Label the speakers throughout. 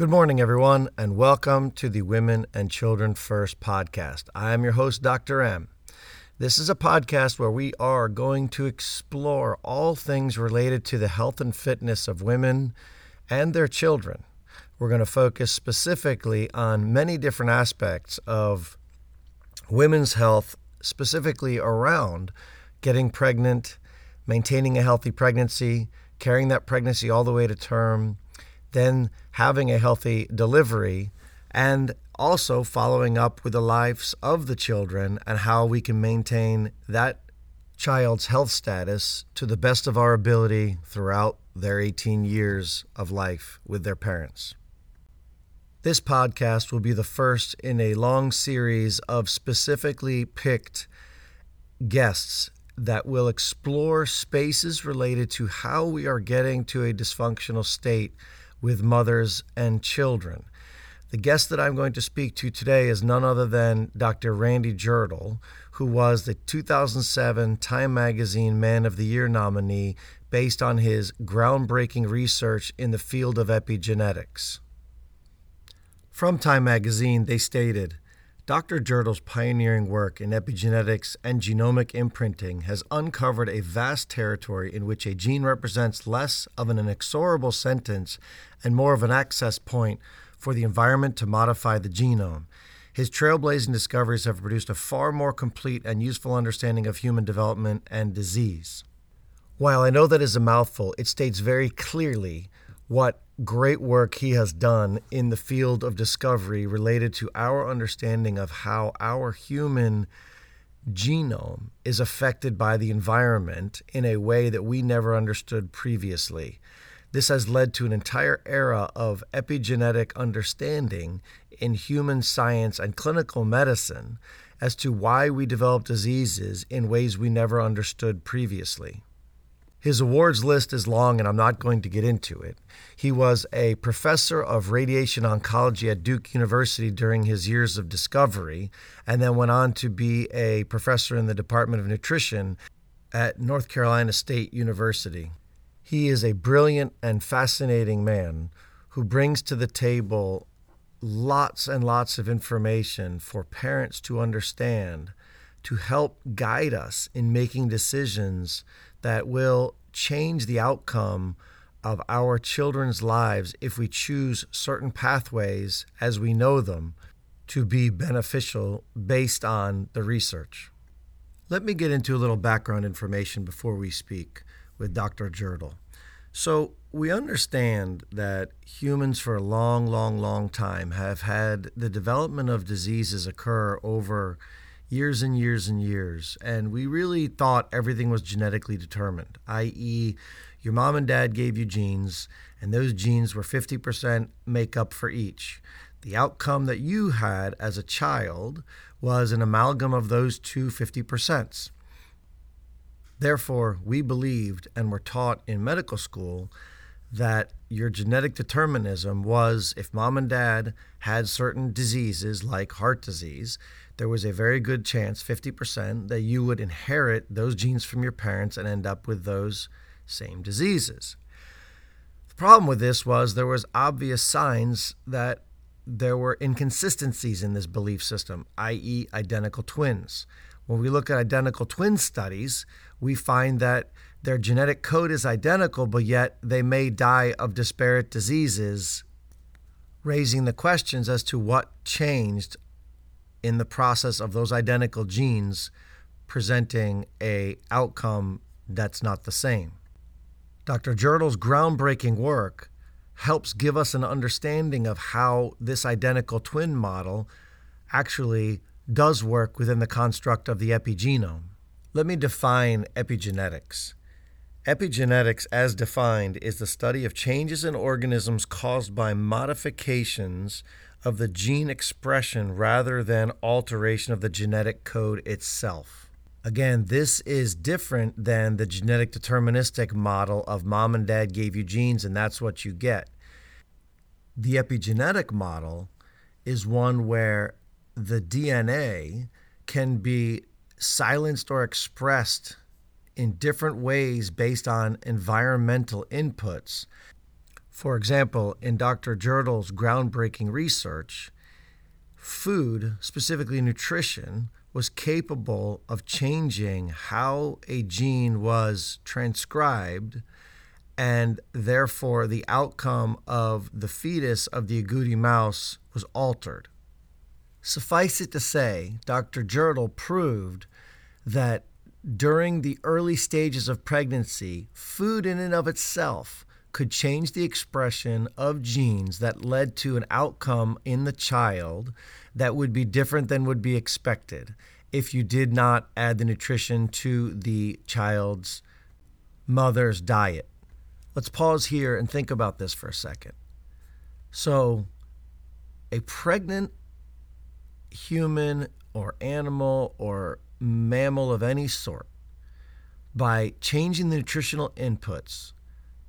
Speaker 1: Good morning, everyone, and welcome to the Women and Children First podcast. I am your host, Dr. M. This is a podcast where we are going to explore all things related to the health and fitness of women and their children. We're going to focus specifically on many different aspects of women's health, specifically around getting pregnant, maintaining a healthy pregnancy, carrying that pregnancy all the way to term, then having a healthy delivery, and also following up with the lives of the children and how we can maintain that child's health status to the best of our ability throughout their 18 years of life with their parents. This podcast will be the first in a long series of specifically picked guests that will explore spaces related to how we are getting to a dysfunctional state with mothers and children. The guest that I'm going to speak to today is none other than Dr. Randy Jirtle, who was the 2007 Time Magazine Man of the Year nominee based on his groundbreaking research in the field of epigenetics. From Time Magazine, they stated Dr. Jirtle's pioneering work in epigenetics and genomic imprinting has uncovered a vast territory in which a gene represents less of an inexorable sentence and more of an access point for the environment to modify the genome. His trailblazing discoveries have produced a far more complete and useful understanding of human development and disease. While I know that is a mouthful, it states very clearly what great work he has done in the field of discovery related to our understanding of how our human genome is affected by the environment in a way that we never understood previously. This has led to an entire era of epigenetic understanding in human science and clinical medicine as to why we develop diseases in ways we never understood previously. His awards list is long, and I'm not going to get into it. He was a professor of radiation oncology at Duke University during his years of discovery, and then went on to be a professor in the Department of Nutrition at North Carolina State University. He is a brilliant and fascinating man who brings to the table lots and lots of information for parents to understand to help guide us in making decisions that will change the outcome of our children's lives if we choose certain pathways as we know them to be beneficial based on the research. Let me get into a little background information before we speak with Dr. Jirtle. So, we understand that humans for a long, long, long time have had the development of diseases occur over years and years and years. And we really thought everything was genetically determined, i.e., your mom and dad gave you genes, and those genes were 50% makeup for each. The outcome that you had as a child was an amalgam of those two 50%. Therefore, we believed and were taught in medical school that your genetic determinism was if mom and dad had certain diseases like heart disease, there was a very good chance, 50%, that you would inherit those genes from your parents and end up with those same diseases. The problem with this was there was obvious signs that there were inconsistencies in this belief system, i.e., identical twins. When we look at identical twin studies, we find that their genetic code is identical, but yet they may die of disparate diseases, raising the questions as to what changed in the process of those identical genes presenting a outcome that's not the same. Dr. Jirtle's groundbreaking work helps give us an understanding of how this identical twin model actually does work within the construct of the epigenome. Let me define epigenetics. Epigenetics, as defined, is the study of changes in organisms caused by modifications of the gene expression rather than alteration of the genetic code itself. Again, this is different than the genetic deterministic model of mom and dad gave you genes and that's what you get. The epigenetic model is one where the DNA can be silenced or expressed in different ways based on environmental inputs For example, in Dr. Jirtle's groundbreaking research, food, specifically nutrition, was capable of changing how a gene was transcribed and therefore the outcome of the fetus of the agouti mouse was altered. Suffice it to say, Dr. Jirtle proved that during the early stages of pregnancy, food in and of itself could change the expression of genes that led to an outcome in the child that would be different than would be expected if you did not add the nutrition to the child's mother's diet. Let's pause here and think about this for a second. So, a pregnant human or animal or mammal of any sort, by changing the nutritional inputs,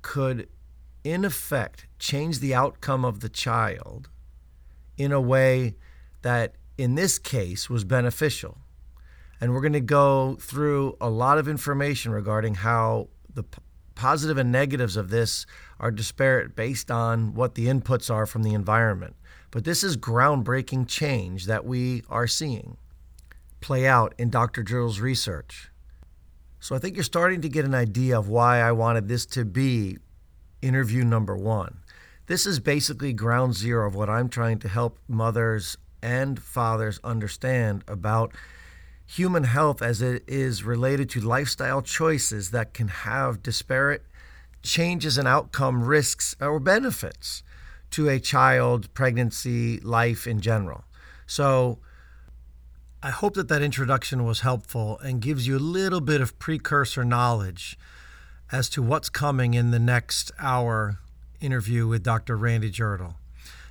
Speaker 1: could in effect change the outcome of the child in a way that in this case was beneficial. And we're going to go through a lot of information regarding how the p- positive and negatives of this are disparate based on what the inputs are from the environment. But this is groundbreaking change that we are seeing play out in Dr. Jirtle's research. So I think you're starting to get an idea of why I wanted this to be interview number one. This is basically ground zero of what I'm trying to help mothers and fathers understand about human health as it is related to lifestyle choices that can have disparate changes in outcome risks or benefits to a child, pregnancy, life in general. So, I hope that that introduction was helpful and gives you a little bit of precursor knowledge as to what's coming in the next hour interview with Dr. Randy Jirtle.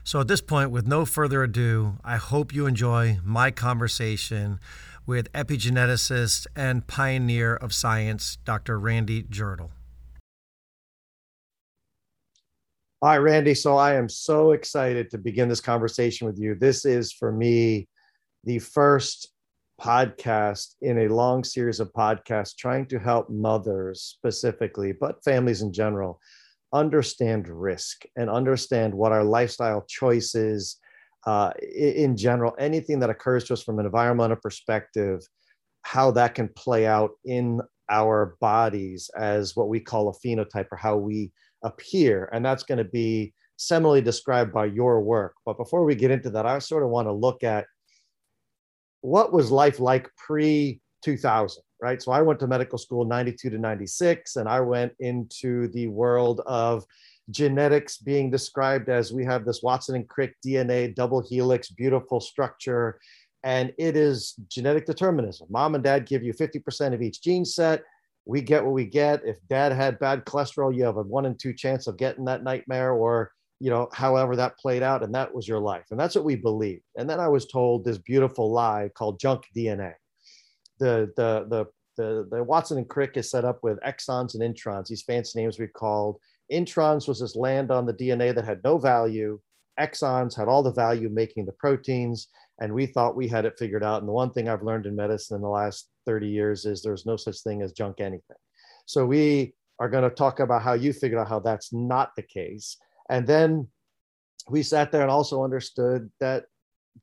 Speaker 1: So, at this point, with no further ado, I hope you enjoy my conversation with epigeneticist and pioneer of science, Dr. Randy Jirtle. Hi, Randy. So, I am so excited to begin this conversation with you. This is for me the first podcast in a long series of podcasts trying to help mothers specifically, but families in general, understand risk and understand what our lifestyle choices uh, in general, anything that occurs to us from an environmental perspective, how that can play out in our bodies as what we call a phenotype or how we appear. And that's going to be similarly described by your work. But before we get into that, I sort of want to look at what was life like pre 2000 right? So i went to medical school 92 to 96 and i went into the world of genetics being described as we have this watson and crick dna double helix beautiful structure and it is genetic determinism. Mom and dad give you 50% of each gene set. We get what we get. If dad had bad cholesterol you have a one in two chance of getting that nightmare or you know, however that played out, and that was your life. And that's what we believed. And then I was told this beautiful lie called junk DNA. The the the the, the Watson and Crick is set up with exons and introns, these fancy names we called. Introns was this land on the DNA that had no value. Exons had all the value making the proteins, and we thought we had it figured out. And the one thing I've learned in medicine in the last 30 years is there's no such thing as junk anything. So we are going to talk about how you figured out how that's not the case and then we sat there and also understood that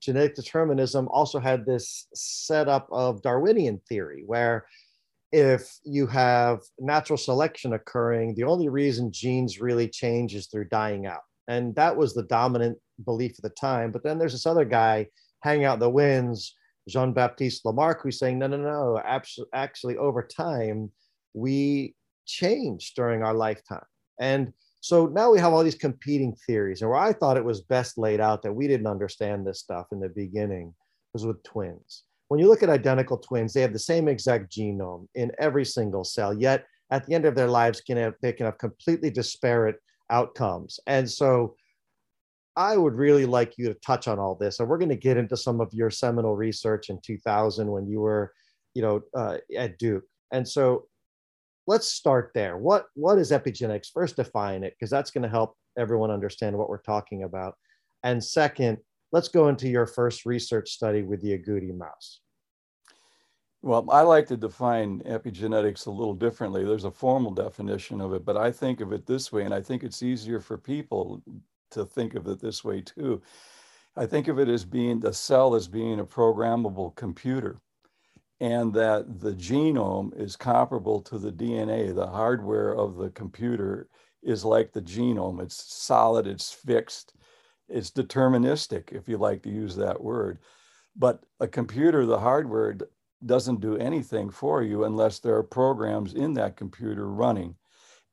Speaker 1: genetic determinism also had this setup of Darwinian theory, where if you have natural selection occurring, the only reason genes really change is through dying out. And that was the dominant belief at the time. But then there's this other guy hanging out the winds, Jean Baptiste Lamarck, who's saying, no, no, no, actually, over time, we change during our lifetime. And so now we have all these competing theories. And where I thought it was best laid out that we didn't understand this stuff in the beginning was with twins. When you look at identical twins, they have the same exact genome in every single cell, yet at the end of their lives, can have, they can have completely disparate outcomes. And so I would really like you to touch on all this. And we're going to get into some of your seminal research in 2000 when you were, you know, uh, at Duke. And so let's start there. What what is epigenetics? First, define it because that's going to help everyone understand what we're talking about. And second, let's go into your first research study with the agouti mouse.
Speaker 2: Well, I like to define epigenetics a little differently. There's a formal definition of it, but I think of it this way, and I think it's easier for people to think of it this way too. I think of it as being the cell as being a programmable computer, and that the genome is comparable to the DNA. The hardware of the computer is like the genome, it's solid, it's fixed, it's deterministic, if you like to use that word. But a computer, the hardware doesn't do anything for you unless there are programs in that computer running.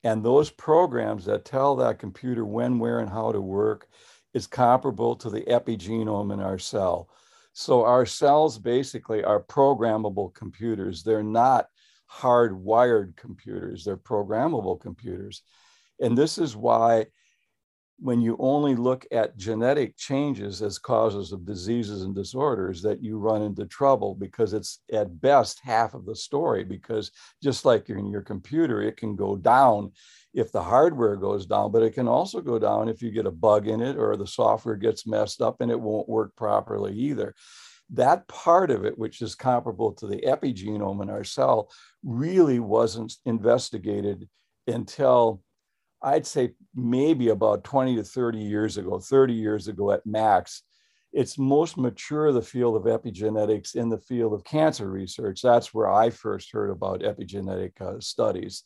Speaker 2: And those programs that tell that computer when, where, and how to work is comparable to the epigenome in our cell. So our cells basically are programmable computers. They're not hardwired computers, they're programmable computers. And this is why when you only look at genetic changes as causes of diseases and disorders that you run into trouble because it's at best half of the story because just like in your computer it can go down if the hardware goes down but it can also go down if you get a bug in it or the software gets messed up and it won't work properly either. That part of it which is comparable to the epigenome in our cell really wasn't investigated until I'd say maybe about 20 to 30 years ago, 30 years ago at max, it's most mature the field of epigenetics in the field of cancer research. That's where I first heard about epigenetic uh, studies,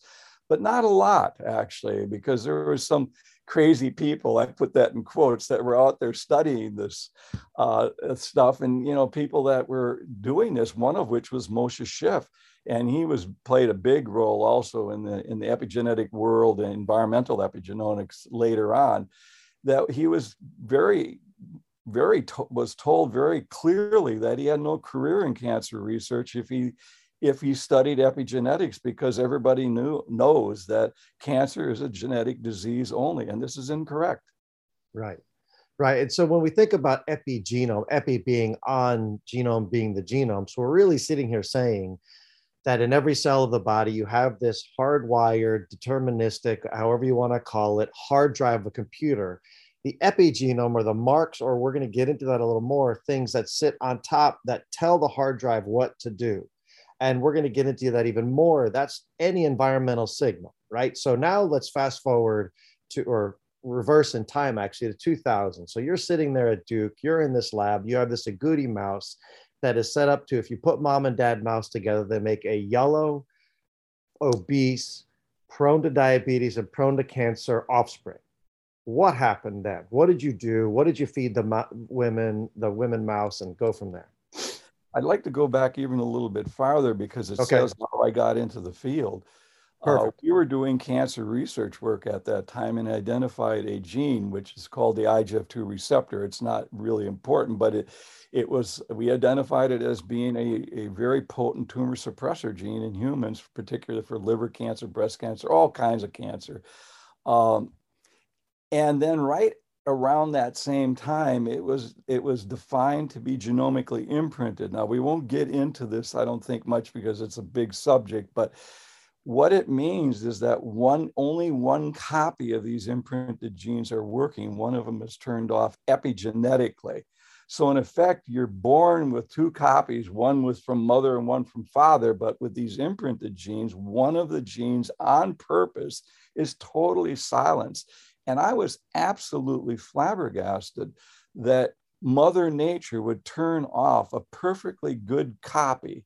Speaker 2: but not a lot actually, because there were some crazy people. I put that in quotes that were out there studying this uh, stuff, and you know, people that were doing this. One of which was Moshe Szyf, and he was played a big role also in the in the epigenetic world and environmental epigenetics later on that he was very very to- was told very clearly that he had no career in cancer research if he if he studied epigenetics because everybody knew knows that cancer is a genetic disease only and this is incorrect.
Speaker 1: Right. Right and so when we think about epigenome epi being on genome being the genome so we're really sitting here saying that in every cell of the body you have this hardwired, deterministic, however you want to call it, hard drive of a computer. The epigenome or the marks, or we're going to get into that a little more, things that sit on top that tell the hard drive what to do. And we're going to get into that even more. That's any environmental signal, right? So now let's fast forward to, or reverse in time actually to 2000. So you're sitting there at Duke, you're in this lab, you have this agouti mouse, that is set up to if you put mom and dad mouse together, they make a yellow, obese, prone to diabetes and prone to cancer offspring. What happened then? What did you do? What did you feed the mo- women, the women mouse, and go from there?
Speaker 2: I'd like to go back even a little bit farther because it okay. says how I got into the field. Uh, we were doing cancer research work at that time and identified a gene which is called the IGF2 receptor. It's not really important, but it it was we identified it as being a, a very potent tumor suppressor gene in humans, particularly for liver cancer, breast cancer, all kinds of cancer. Um, and then right around that same time, it was it was defined to be genomically imprinted. Now we won't get into this, I don't think much because it's a big subject, but what it means is that one only one copy of these imprinted genes are working. One of them is turned off epigenetically. So in effect, you're born with two copies. One was from mother and one from father, but with these imprinted genes, one of the genes on purpose is totally silenced. And I was absolutely flabbergasted that Mother Nature would turn off a perfectly good copy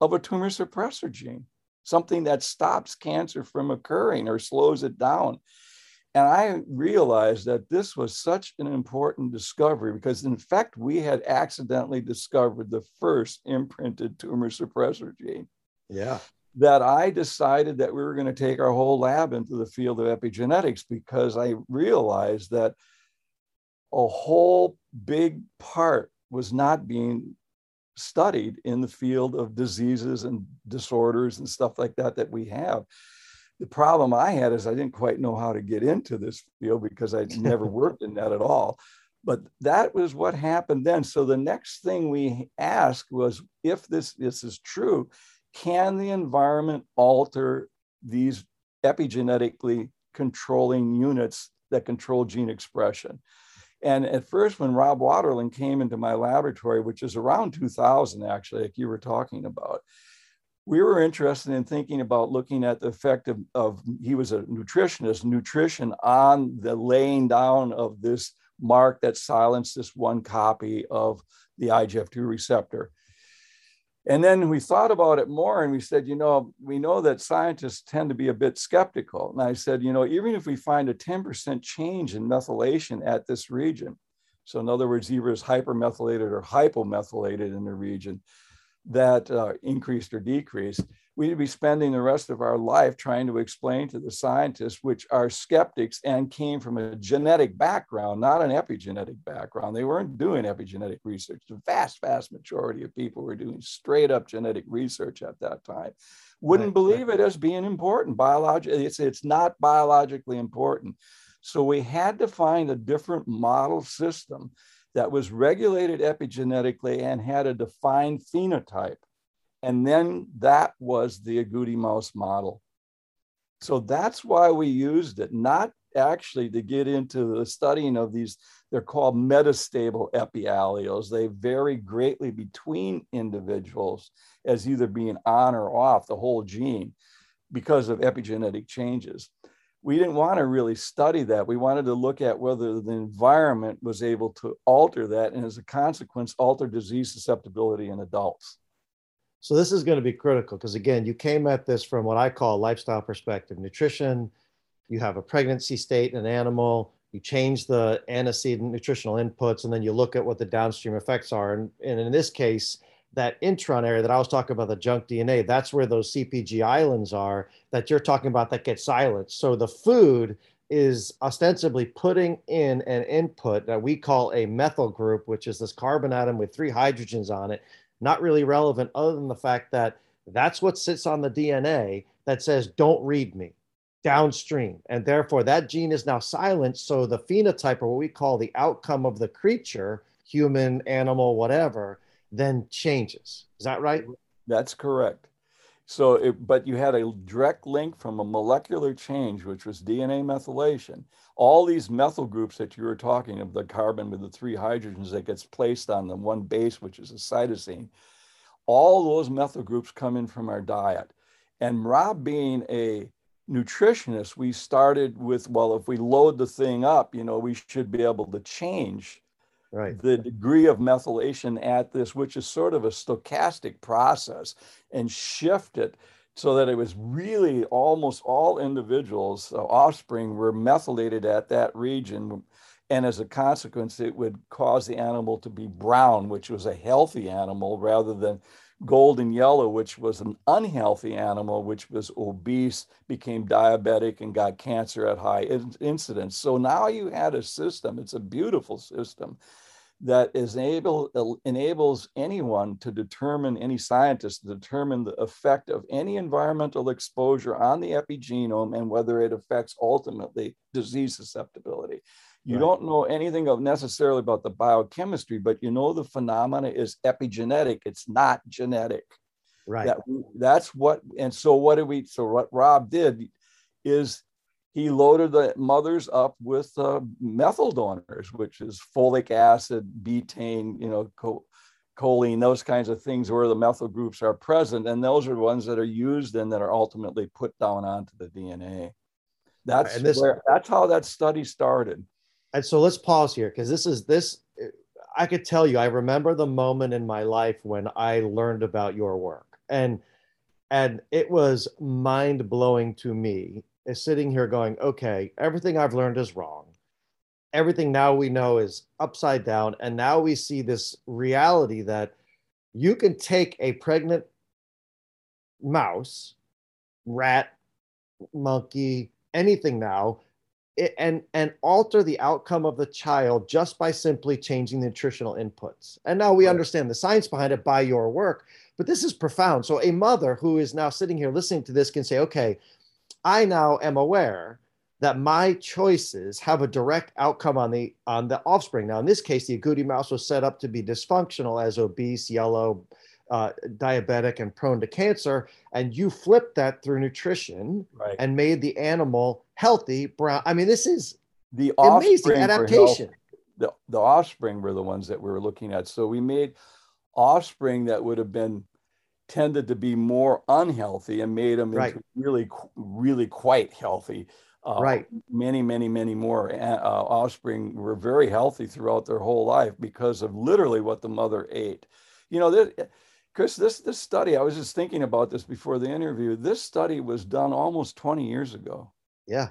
Speaker 2: of a tumor suppressor gene, something that stops cancer from occurring or slows it down. And I realized that this was such an important discovery because, in fact, we had accidentally discovered the first imprinted tumor suppressor gene.
Speaker 1: Yeah.
Speaker 2: That I decided that we were going to take our whole lab into the field of epigenetics because I realized that a whole big part was not being studied in the field of diseases and disorders and stuff like that that we have the problem I had is I didn't quite know how to get into this field because I'd never worked in that at all. But that was what happened then. So the next thing we asked was if this, this is true, can the environment alter these epigenetically controlling units that control gene expression? And at first, when Rob Waterland came into my laboratory, which is around 2000, actually, like you were talking about, we were interested in thinking about looking at the effect of, of he was a nutritionist, nutrition on the laying down of this mark that silenced this one copy of the IGF-2 receptor. And then we thought about it more and we said, you know, we know that scientists tend to be a bit skeptical. And I said, you know, even if we find a 10% change in methylation at this region, so in other words, either is hypermethylated or hypomethylated in the region, that uh, increased or decreased, we'd be spending the rest of our life trying to explain to the scientists, which are skeptics and came from a genetic background, not an epigenetic background. They weren't doing epigenetic research. The vast, vast majority of people were doing straight up genetic research at that time. Wouldn't right. believe it as being important. Biologically, it's, it's not biologically important. So we had to find a different model system that was regulated epigenetically and had a defined phenotype. And then that was the agouti mouse model. So that's why we used it, not actually to get into the studying of these, they're called metastable epialleles. They vary greatly between individuals as either being on or off the whole gene because of epigenetic changes we didn't want to really study that. We wanted to look at whether the environment was able to alter that and as a consequence, alter disease susceptibility in adults.
Speaker 1: So this is going to be critical because again, you came at this from what I call lifestyle perspective, nutrition, you have a pregnancy state in an animal, you change the antecedent nutritional inputs, and then you look at what the downstream effects are. And, and in this case, that intron area that I was talking about, the junk DNA, that's where those CPG islands are that you're talking about that get silenced. So the food is ostensibly putting in an input that we call a methyl group, which is this carbon atom with three hydrogens on it. Not really relevant, other than the fact that that's what sits on the DNA that says, don't read me downstream. And therefore, that gene is now silenced. So the phenotype, or what we call the outcome of the creature, human, animal, whatever, then changes. Is that right?
Speaker 2: That's correct. So, it, but you had a direct link from a molecular change, which was DNA methylation. All these methyl groups that you were talking of, the carbon with the three hydrogens that gets placed on the one base, which is a cytosine, all those methyl groups come in from our diet. And Rob being a nutritionist, we started with, well, if we load the thing up, you know, we should be able to change right. the degree of methylation at this, which is sort of a stochastic process, and shift it so that it was really almost all individuals, uh, offspring, were methylated at that region. And as a consequence, it would cause the animal to be brown, which was a healthy animal, rather than golden yellow, which was an unhealthy animal, which was obese, became diabetic, and got cancer at high incidence. So now you had a system, it's a beautiful system that is able uh, enables anyone to determine any scientist to determine the effect of any environmental exposure on the epigenome and whether it affects ultimately disease susceptibility. You right. don't know anything of necessarily about the biochemistry but you know the phenomena is epigenetic. It's not genetic.
Speaker 1: Right. That,
Speaker 2: that's what and so what do we so what rob did is he loaded the mothers up with uh, methyl donors, which is folic acid, betaine, you know, co- choline, those kinds of things where the methyl groups are present. And those are the ones that are used and that are ultimately put down onto the DNA. That's, this, where, that's how that study started.
Speaker 1: And so let's pause here because this is this. I could tell you, I remember the moment in my life when I learned about your work. And and it was mind blowing to me is sitting here going, okay, everything I've learned is wrong. Everything now we know is upside down. And now we see this reality that you can take a pregnant mouse, rat, monkey, anything now, and and alter the outcome of the child just by simply changing the nutritional inputs. And now we right. understand the science behind it by your work, but this is profound. So a mother who is now sitting here listening to this can say, okay, I now am aware that my choices have a direct outcome on the on the offspring. Now, in this case, the agouti mouse was set up to be dysfunctional as obese, yellow, uh, diabetic, and prone to cancer. And you flipped that through nutrition right. and made the animal healthy, brown. I mean, this is
Speaker 2: the
Speaker 1: amazing adaptation.
Speaker 2: the, the offspring were the ones that we were looking at. So we made offspring that would have been tended to be more unhealthy and made them
Speaker 1: Right.
Speaker 2: into really, really quite healthy. Uh,
Speaker 1: Right.
Speaker 2: Many, many, many more uh, offspring were very healthy throughout their whole life because of literally what the mother ate. You know, this, Chris, this this study, I was just thinking about this before the interview. This study was done almost 20 years ago.
Speaker 1: Yeah.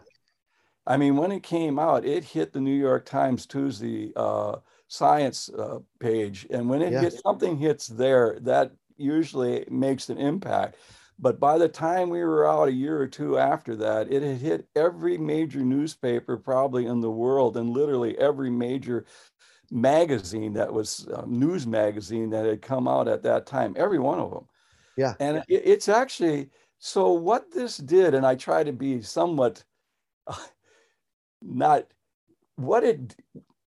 Speaker 2: I mean, when it came out, it hit the New York Times Tuesday uh, science uh, page, and when it
Speaker 1: Yeah.
Speaker 2: hits something hits there, that usually makes an impact. But by the time we were out a year or two after that, it had hit every major newspaper probably in the world, and literally every major magazine that was uh, news magazine that had come out at that time, every one of them.
Speaker 1: Yeah.
Speaker 2: And it, it's actually so what this did, and I try to be somewhat uh, not what it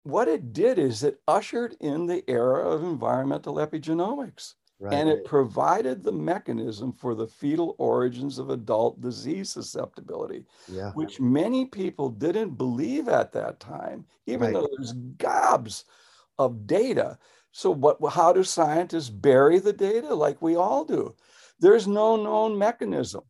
Speaker 2: what it did is it ushered in the era of environmental epigenomics
Speaker 1: Right.
Speaker 2: and it provided the mechanism for the fetal origins of adult disease susceptibility
Speaker 1: yeah.
Speaker 2: which many people didn't believe at that time even
Speaker 1: Right.
Speaker 2: though there's gobs of data so what how do scientists bury the data like we all do there's no known mechanism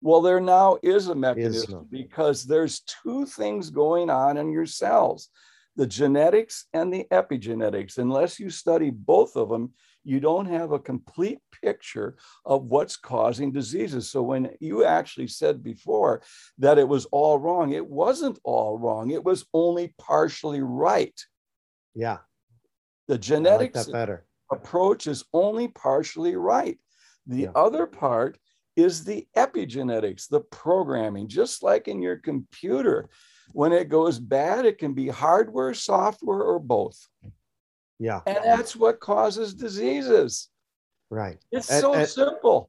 Speaker 2: well there now is a mechanism
Speaker 1: no.
Speaker 2: because there's two things going on in your cells the genetics and the epigenetics unless you study both of them you don't have a complete picture of what's causing diseases. So when you actually said before that it was all wrong, it wasn't all wrong. It was only partially right.
Speaker 1: Yeah.
Speaker 2: The
Speaker 1: like
Speaker 2: genetics
Speaker 1: better.
Speaker 2: approach is only partially right. The
Speaker 1: Yeah.
Speaker 2: other part is the epigenetics, the programming, just like in your computer. When it goes bad, it can be hardware, software, or both.
Speaker 1: Yeah.
Speaker 2: And that's what causes diseases.
Speaker 1: Right.
Speaker 2: It's
Speaker 1: And-
Speaker 2: so
Speaker 1: and-
Speaker 2: simple.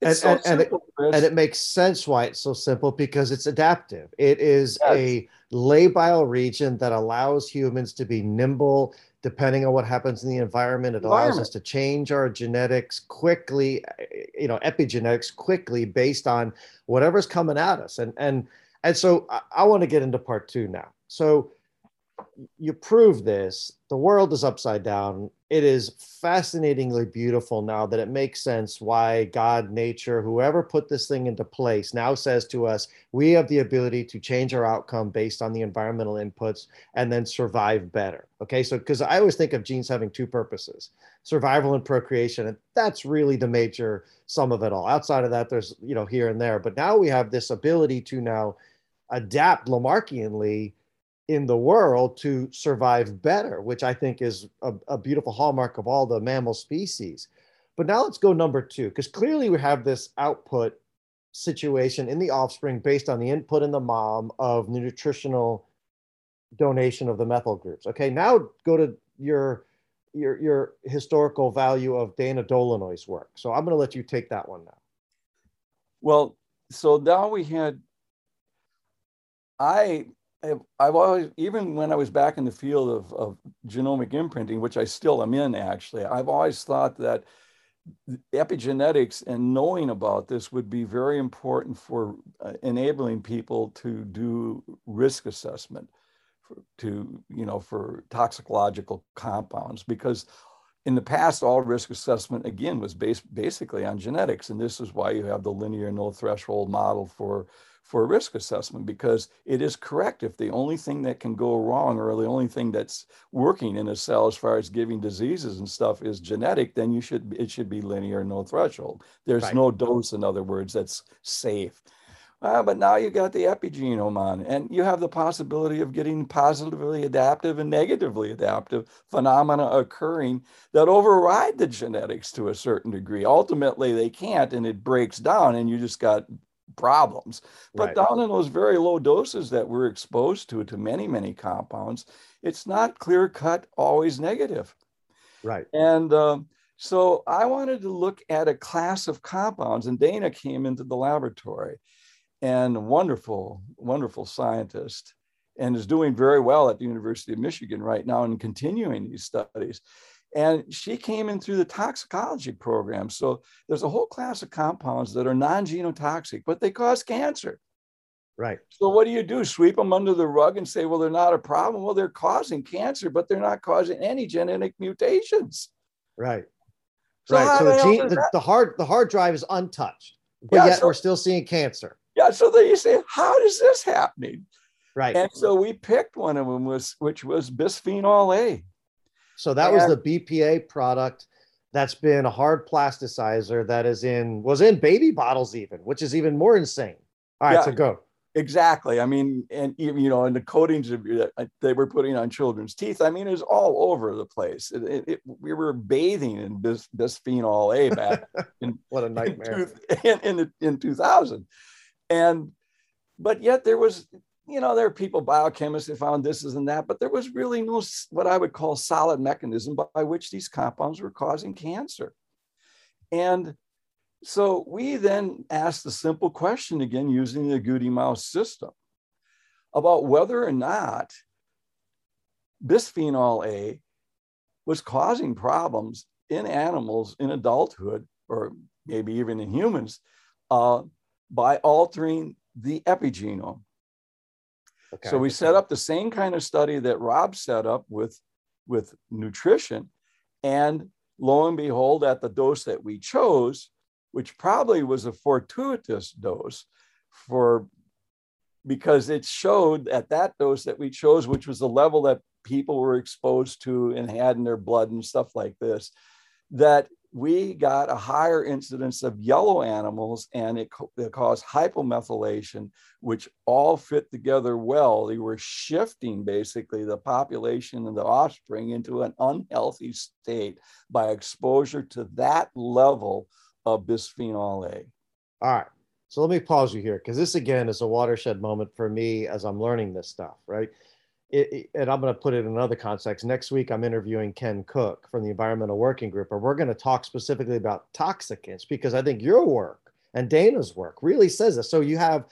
Speaker 2: It's
Speaker 1: and-
Speaker 2: so
Speaker 1: and it-
Speaker 2: simple, Chris.
Speaker 1: And it makes sense why it's so simple because it's adaptive. It is
Speaker 2: Yes.
Speaker 1: a labile region that allows humans to be nimble depending on what happens in the environment. It allows us to change our genetics quickly, you know, epigenetics quickly based on whatever's coming at us. And and and so I, I want to get into part two now. So you prove this. The world is upside down. It is fascinatingly beautiful now that it makes sense why God, nature, whoever put this thing into place now says to us, we have the ability to change our outcome based on the environmental inputs and then survive better. Okay. So, because I always think of genes having two purposes survival and procreation. And that's really the major sum of it all. Outside of that, there's, you know, here and there. But now we have this ability to now adapt Lamarckianly in the world to survive better, which I think is a, a beautiful hallmark of all the mammal species. But now let's go number two, because clearly we have this output situation in the offspring based on the input in the mom of the nutritional donation of the methyl groups. Okay, now go to your your your historical value of Dana Dolinoy's work. So I'm going to let you take that one now.
Speaker 2: Well, so now we had, I, I've always, even when I was back in the field of, of genomic imprinting, which I still am in actually, I've always thought that epigenetics and knowing about this would be very important for uh, enabling people to do risk assessment for, to, you know, for toxicological compounds because in the past, all risk assessment again was based basically on genetics, and this is why you have the linear no threshold model for for risk assessment because it is correct if the only thing that can go wrong or the only thing that's working in a cell as far as giving diseases and stuff is genetic then you should it should be linear no threshold there's
Speaker 1: Right.
Speaker 2: no dose in other words that's safe uh, but now you got the epigenome on, and you have the possibility of getting positively adaptive and negatively adaptive phenomena occurring that override the genetics to a certain degree. Ultimately, they can't, and it breaks down, and you just got problems. But
Speaker 1: Right.
Speaker 2: down in those very low doses that we're exposed to, to many, many compounds, it's not clear cut, always negative.
Speaker 1: Right.
Speaker 2: And um, so I wanted to look at a class of compounds, and Dana came into the laboratory and wonderful, wonderful scientist, and is doing very well at the University of Michigan right now and continuing these studies. And she came in through the toxicology program. So there's a whole class of compounds that are non genotoxic, but they cause cancer.
Speaker 1: Right.
Speaker 2: So what do you do? Sweep them under the rug and say, well, they're not a problem. Well, they're causing cancer, but they're not causing any genetic mutations.
Speaker 1: Right. So right. So the, gene, the, the, hard the hard drive is untouched, but yeah, yet so, we're still seeing cancer.
Speaker 2: Yeah. So then you say, how is this happening?
Speaker 1: Right.
Speaker 2: And so we picked one of them was which was bisphenol A.
Speaker 1: So that and, was the BPA product that's been a hard plasticizer that is in was in baby bottles even, which is even more insane. All right, yeah, so go.
Speaker 2: Exactly. I mean, and you know, and the coatings that uh, they were putting on children's teeth. I mean, it was all over the place. It, it, it, we were bathing in bis, bisphenol A back
Speaker 1: in what a nightmare
Speaker 2: in in, in, in 2000, and but yet there was you know, there are people, biochemists, that found this is and that, but there was really no what I would call solid mechanism by which these compounds were causing cancer. And so we then asked the simple question again using the agouti mouse system about whether or not bisphenol A was causing problems in animals in adulthood, or maybe even in humans, uh, by altering the epigenome. Okay. So we set up the same kind of study that Rob set up with, with nutrition. And lo and behold, at the dose that we chose, which probably was a fortuitous dose for because it showed at that dose that we chose, which was the level that people were exposed to and had in their blood and stuff like this, that we got a higher incidence of yellow animals and it, it, caused hypomethylation, which all fit together well. They were shifting basically the population and the offspring into an unhealthy state by exposure to that level of bisphenol A.
Speaker 1: All right. So let me pause you here because this again is a watershed moment for me as I'm learning this stuff, right? It, and I'm going to put it in another context. Next week, I'm interviewing Ken Cook from the Environmental Working Group, and we're going to talk specifically about toxicants because I think your work and Dana's work really says this. So you have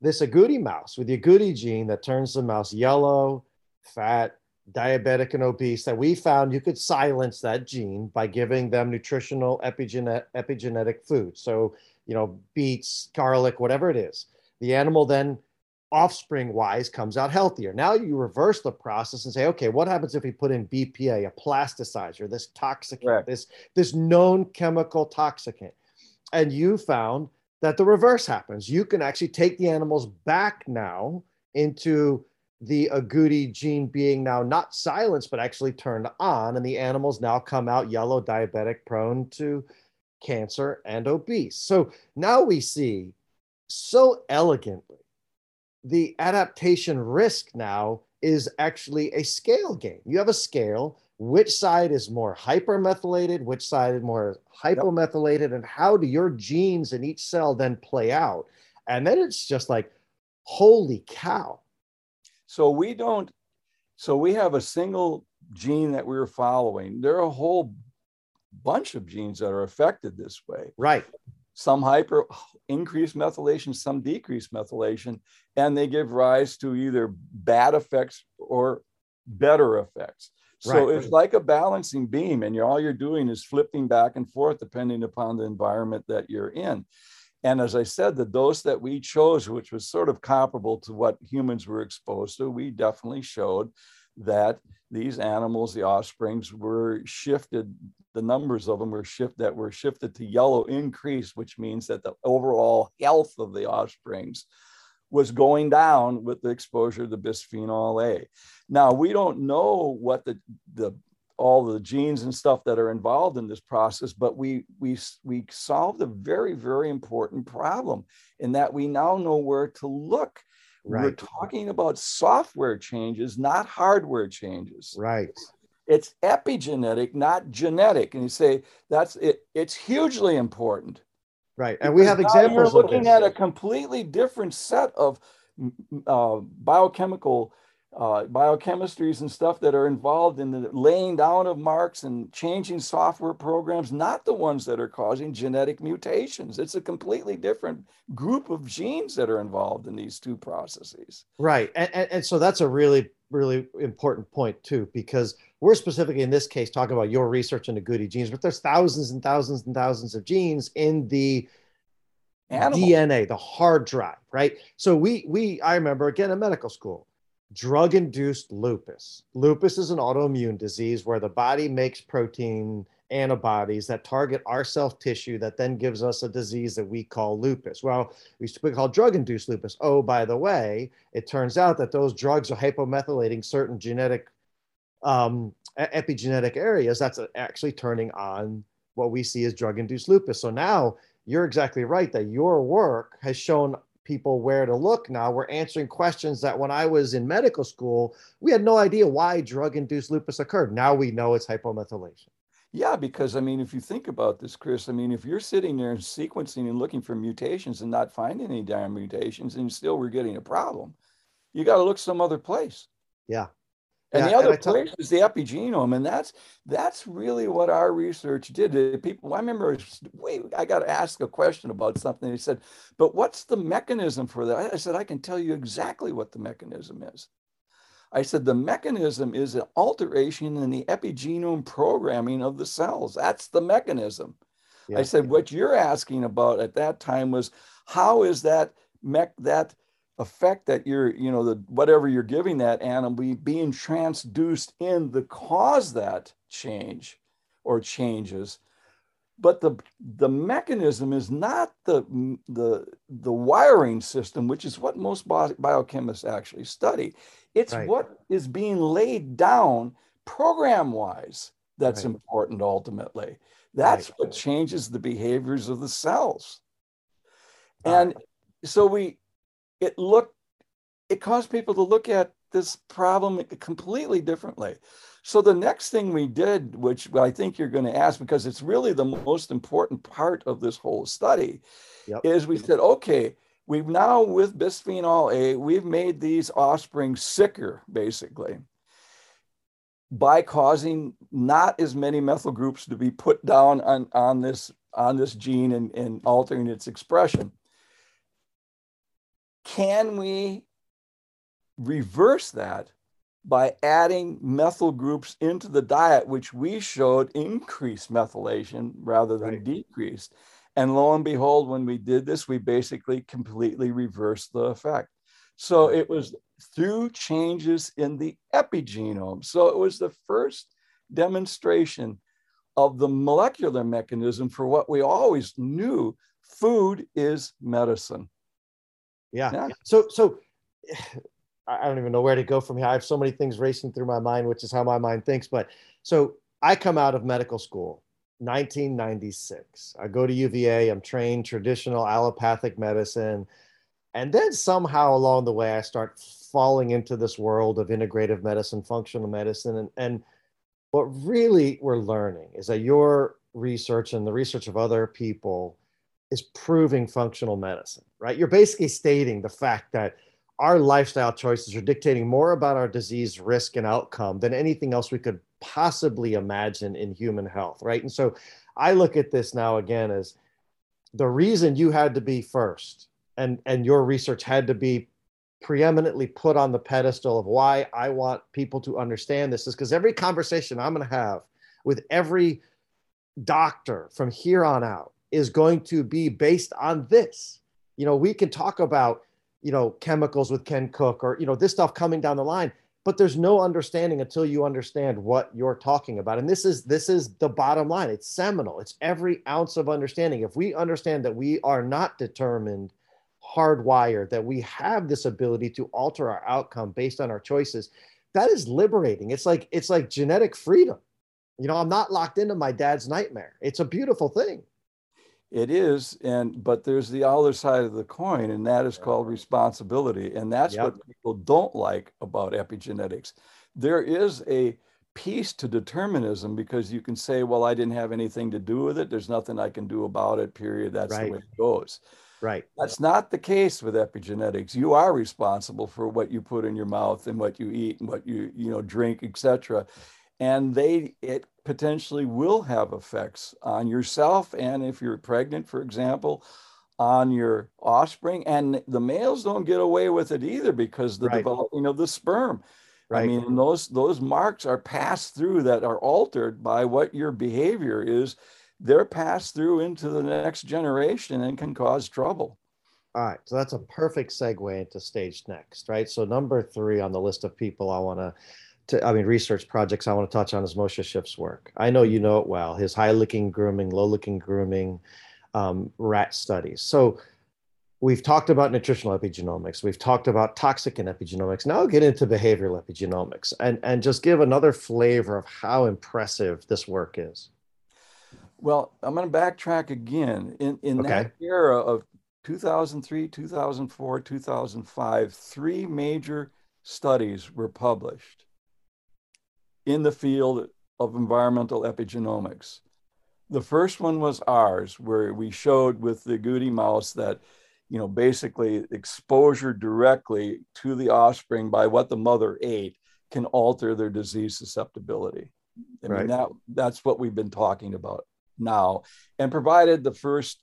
Speaker 1: this agouti mouse with the agouti gene that turns the mouse yellow, fat, diabetic, and obese. That we found you could silence that gene by giving them nutritional epigenet- epigenetic food. So you know, beets, garlic, whatever it is. The animal then offspring wise comes out healthier. Now you reverse the process and say, okay, what happens if we put in BPA, a plasticizer, this toxicant, right. this this known chemical toxicant, and you found that the reverse happens. You can actually take the animals back now into the agouti gene being now not silenced but actually turned on, and the animals now come out yellow, diabetic, prone to cancer and obese. So now we see so elegantly the adaptation risk now is actually a scale game. You have a scale. Which side is more hypermethylated? Which side is more hypomethylated? Yep. And how do your genes in each cell then play out? And then it's just like, holy cow.
Speaker 2: So we don't, so we have a single gene that we're following. There are a whole bunch of genes that are affected this way.
Speaker 1: Right
Speaker 2: some hyper increased methylation, some decreased methylation, and they give rise to either bad effects or better effects. So right. it's like a balancing beam, and you're, all you're doing is flipping back and forth depending upon the environment that you're in. And as I said, the dose that we chose, which was sort of comparable to what humans were exposed to, we definitely showed that these animals, the offsprings, were shifted. The numbers of them were shift that were shifted to yellow increase, which means that the overall health of the offsprings was going down with the exposure to bisphenol A. Now we don't know what the the all the genes and stuff that are involved in this process, but we we we solved a very very important problem in that we now know where to look Right. We're talking about software changes, not hardware changes.
Speaker 1: Right.
Speaker 2: It's epigenetic, not genetic. And you say that's it, it's hugely important.
Speaker 1: Right. And we have examples.
Speaker 2: You're looking at a completely different set of uh, biochemical uh, biochemistries and stuff that are involved in the laying down of marks and changing software programs, not the ones that are causing genetic mutations. It's a completely different group of genes that are involved in these two processes.
Speaker 1: Right. And, and, and so that's a really, really important point, too, because we're specifically in this case talking about your research into agouti genes, but there's thousands and thousands and thousands of genes in the
Speaker 2: Animal.
Speaker 1: DNA, the hard drive, right? So we we I remember again in medical school, drug induced lupus. Lupus is an autoimmune disease where the body makes protein antibodies that target our self tissue that then gives us a disease that we call lupus. Well, we used to call drug induced lupus. Oh, by the way, it turns out that those drugs are hypomethylating certain genetic um, epigenetic areas. That's actually turning on what we see as drug induced lupus. So now you're exactly right that your work has shown people where to look now. We're answering questions that when I was in medical school, we had no idea why drug induced lupus occurred. Now we know it's hypomethylation.
Speaker 2: Yeah, because I mean, if you think about this, Chris, I mean, if you're sitting there and sequencing and looking for mutations and not finding any damn mutations, and still we're getting a problem, you got to look some other place.
Speaker 1: Yeah.
Speaker 2: And
Speaker 1: yeah,
Speaker 2: the other and place is the epigenome, and that's that's really what our research did. People, I remember, wait, I got to ask a question about something. He said, "But what's the mechanism for that?" I said, "I can tell you exactly what the mechanism is." I said the mechanism is an alteration in the epigenome programming of the cells. That's the mechanism. Yeah. I said what you're asking about at that time was how is that mech that effect that you're you know the whatever you're giving that animal being transduced in the cause that change or changes but the the mechanism is not the the the wiring system which is what most biochemists actually study it's right. what is being laid down program wise that's right. important ultimately. That's right. what changes the behaviors of the cells. Ah. And so we, it looked, it caused people to look at this problem completely differently. So the next thing we did, which I think you're going to ask, because it's really the most important part of this whole study, yep. is we said, okay, We've now, with bisphenol A, we've made these offspring sicker, basically, by causing not as many methyl groups to be put down on, on, this, on this gene and, and altering its expression. Can we reverse that by adding methyl groups into the diet, which we showed increased methylation rather than right. decreased. And lo and behold, when we did this, we basically completely reversed the effect. So it was through changes in the epigenome. So it was the first demonstration of the molecular mechanism for what we always knew food is medicine.
Speaker 1: Yeah. yeah. So, so I don't even know where to go from here. I have so many things racing through my mind, which is how my mind thinks. But so I come out of medical school 1996. I go to UVA, I'm trained traditional allopathic medicine. And then somehow along the way, I start falling into this world of integrative medicine, functional medicine. And, and what really we're learning is that your research and the research of other people is proving functional medicine, right? You're basically stating the fact that our lifestyle choices are dictating more about our disease risk and outcome than anything else we could possibly imagine in human health, right? And so I look at this now again as the reason you had to be first and and your research had to be preeminently put on the pedestal of why I want people to understand this is because every conversation I'm going to have with every doctor from here on out is going to be based on this. You know, we can talk about, you know, chemicals with Ken Cook or, you know, this stuff coming down the line but there's no understanding until you understand what you're talking about. And this is this is the bottom line. It's seminal. It's every ounce of understanding. If we understand that we are not determined hardwired that we have this ability to alter our outcome based on our choices that is liberating. It's like it's like genetic freedom. You know i'm not locked into my dad's nightmare. It's a beautiful thing
Speaker 2: it is, and but there's the other side of the coin, and that is called responsibility, and that's yep. what people don't like about epigenetics. There is a piece to determinism because you can say, "Well, I didn't have anything to do with it. There's nothing I can do about it." Period. That's right. the way it goes.
Speaker 1: Right.
Speaker 2: That's not the case with epigenetics. You are responsible for what you put in your mouth and what you eat and what you you know drink, etc and they it potentially will have effects on yourself and if you're pregnant for example on your offspring and the males don't get away with it either because the right. developing of the sperm right. i mean those those marks are passed through that are altered by what your behavior is they're passed through into the next generation and can cause trouble.
Speaker 1: All right, so that's a perfect segue into stage next, right? So number three on the list of people I want to, to I mean, research projects I want to touch on is Moshe Szyf's work. I know you know it well. His high licking grooming, low licking grooming, um, rat studies. So we've talked about nutritional epigenomics. We've talked about toxic and epigenomics. Now I'll get into behavioral epigenomics and and just give another flavor of how impressive this work is.
Speaker 2: Well, I'm going to backtrack again. In in okay. that era of 2003, 2004, 2005, three major studies were published in the field of environmental epigenomics. The first one was ours, where we showed with the agouti mouse that, you know, basically exposure directly to the offspring by what the mother ate can alter their disease susceptibility. I right. mean, that, that's what we've been talking about now, and provided the first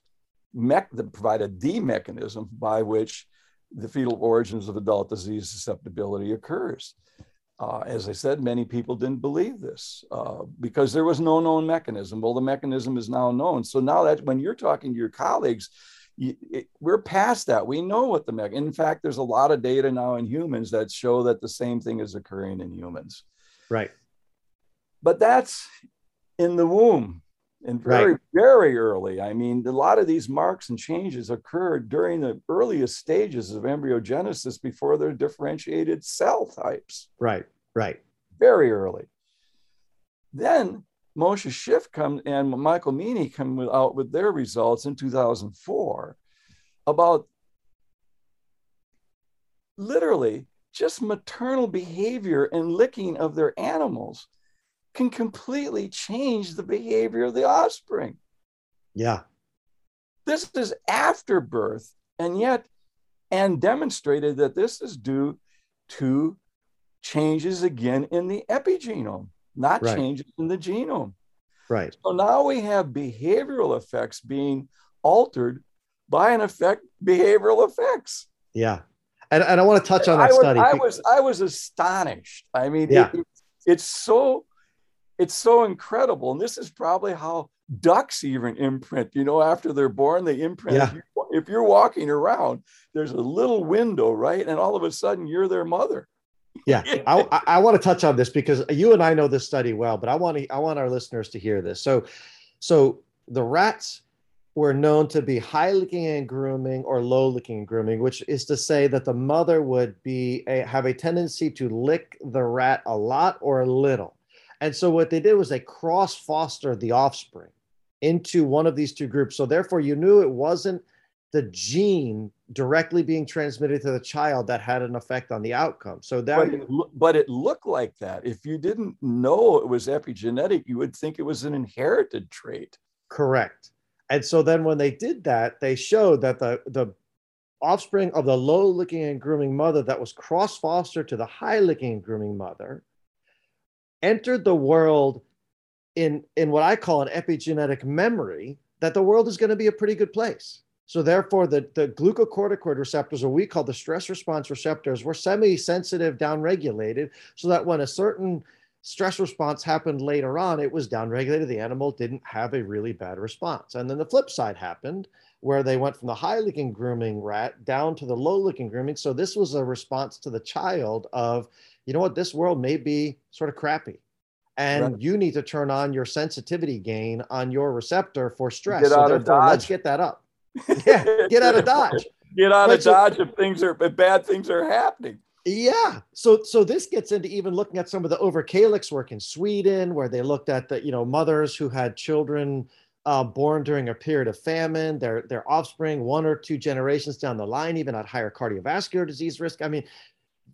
Speaker 2: mech that provided the mechanism by which the fetal origins of adult disease susceptibility occurs. Uh, as I said, many people didn't believe this uh, because there was no known mechanism. Well, the mechanism is now known. So now that when you're talking to your colleagues, you, it, we're past that. We know what the mechanism. In fact, there's a lot of data now in humans that show that the same thing is occurring in humans.
Speaker 1: Right.
Speaker 2: But that's in the womb and very right. very early. I mean a lot of these marks and changes occurred during the earliest stages of embryogenesis before they're differentiated cell types.
Speaker 1: Right right.
Speaker 2: Very early. Then Moshe Szyf come and michael meaney come out with their results in 2004 about literally just maternal behavior and licking of their animals can completely change the behavior of the offspring.
Speaker 1: Yeah.
Speaker 2: This is after birth, and yet, and demonstrated that this is due to changes again in the epigenome, not right. changes in the genome.
Speaker 1: Right.
Speaker 2: So now we have behavioral effects being altered by an effect, behavioral effects.
Speaker 1: Yeah. And, and I want to touch on that
Speaker 2: I was,
Speaker 1: study.
Speaker 2: I was I was astonished. I mean, yeah. It, it's so it's so incredible. And this is probably how ducks even imprint. You know, after they're born, they imprint. Yeah. If, you, if you're walking around, there's a little window, right? And all of a sudden, you're their mother.
Speaker 1: yeah, I, I want to touch on this because you and I know this study well, but I want to I want our listeners to hear this. So, so the rats were known to be high licking and grooming or low licking and grooming, which is to say that the mother would be a, have a tendency to lick the rat a lot or a little. And so what they did was they cross fostered the offspring into one of these two groups. So therefore, you knew it wasn't the gene directly being transmitted to the child that had an effect on the outcome. So that,
Speaker 2: but it, but it looked like that. If you didn't know it was epigenetic, you would think it was an inherited trait.
Speaker 1: Correct. And so then when they did that, they showed that the the offspring of the low licking and grooming mother that was cross fostered to the high licking and grooming mother entered the world in in what I call an epigenetic memory that the world is going to be a pretty good place. So therefore, the, the glucocorticoid receptors, or we call the stress response receptors, were semi-sensitive, downregulated, so that when a certain stress response happened later on, it was downregulated. The animal didn't have a really bad response. And then the flip side happened, where they went from the high licking grooming rat down to the low-looking grooming. So this was a response to the child of you know what, this world may be sort of crappy. And right. you need to turn on your sensitivity gain on your receptor for stress.
Speaker 2: Get
Speaker 1: so
Speaker 2: out of Dodge.
Speaker 1: let's get that up. Yeah, get out of Dodge.
Speaker 2: Get out of Dodge if things are if bad things are happening.
Speaker 1: Yeah. So so this gets into even looking at some of the Överkalix work in Sweden, where they looked at the, you know, mothers who had children uh, born during a period of famine, their their offspring, one or two generations down the line, even at higher cardiovascular disease risk. I mean,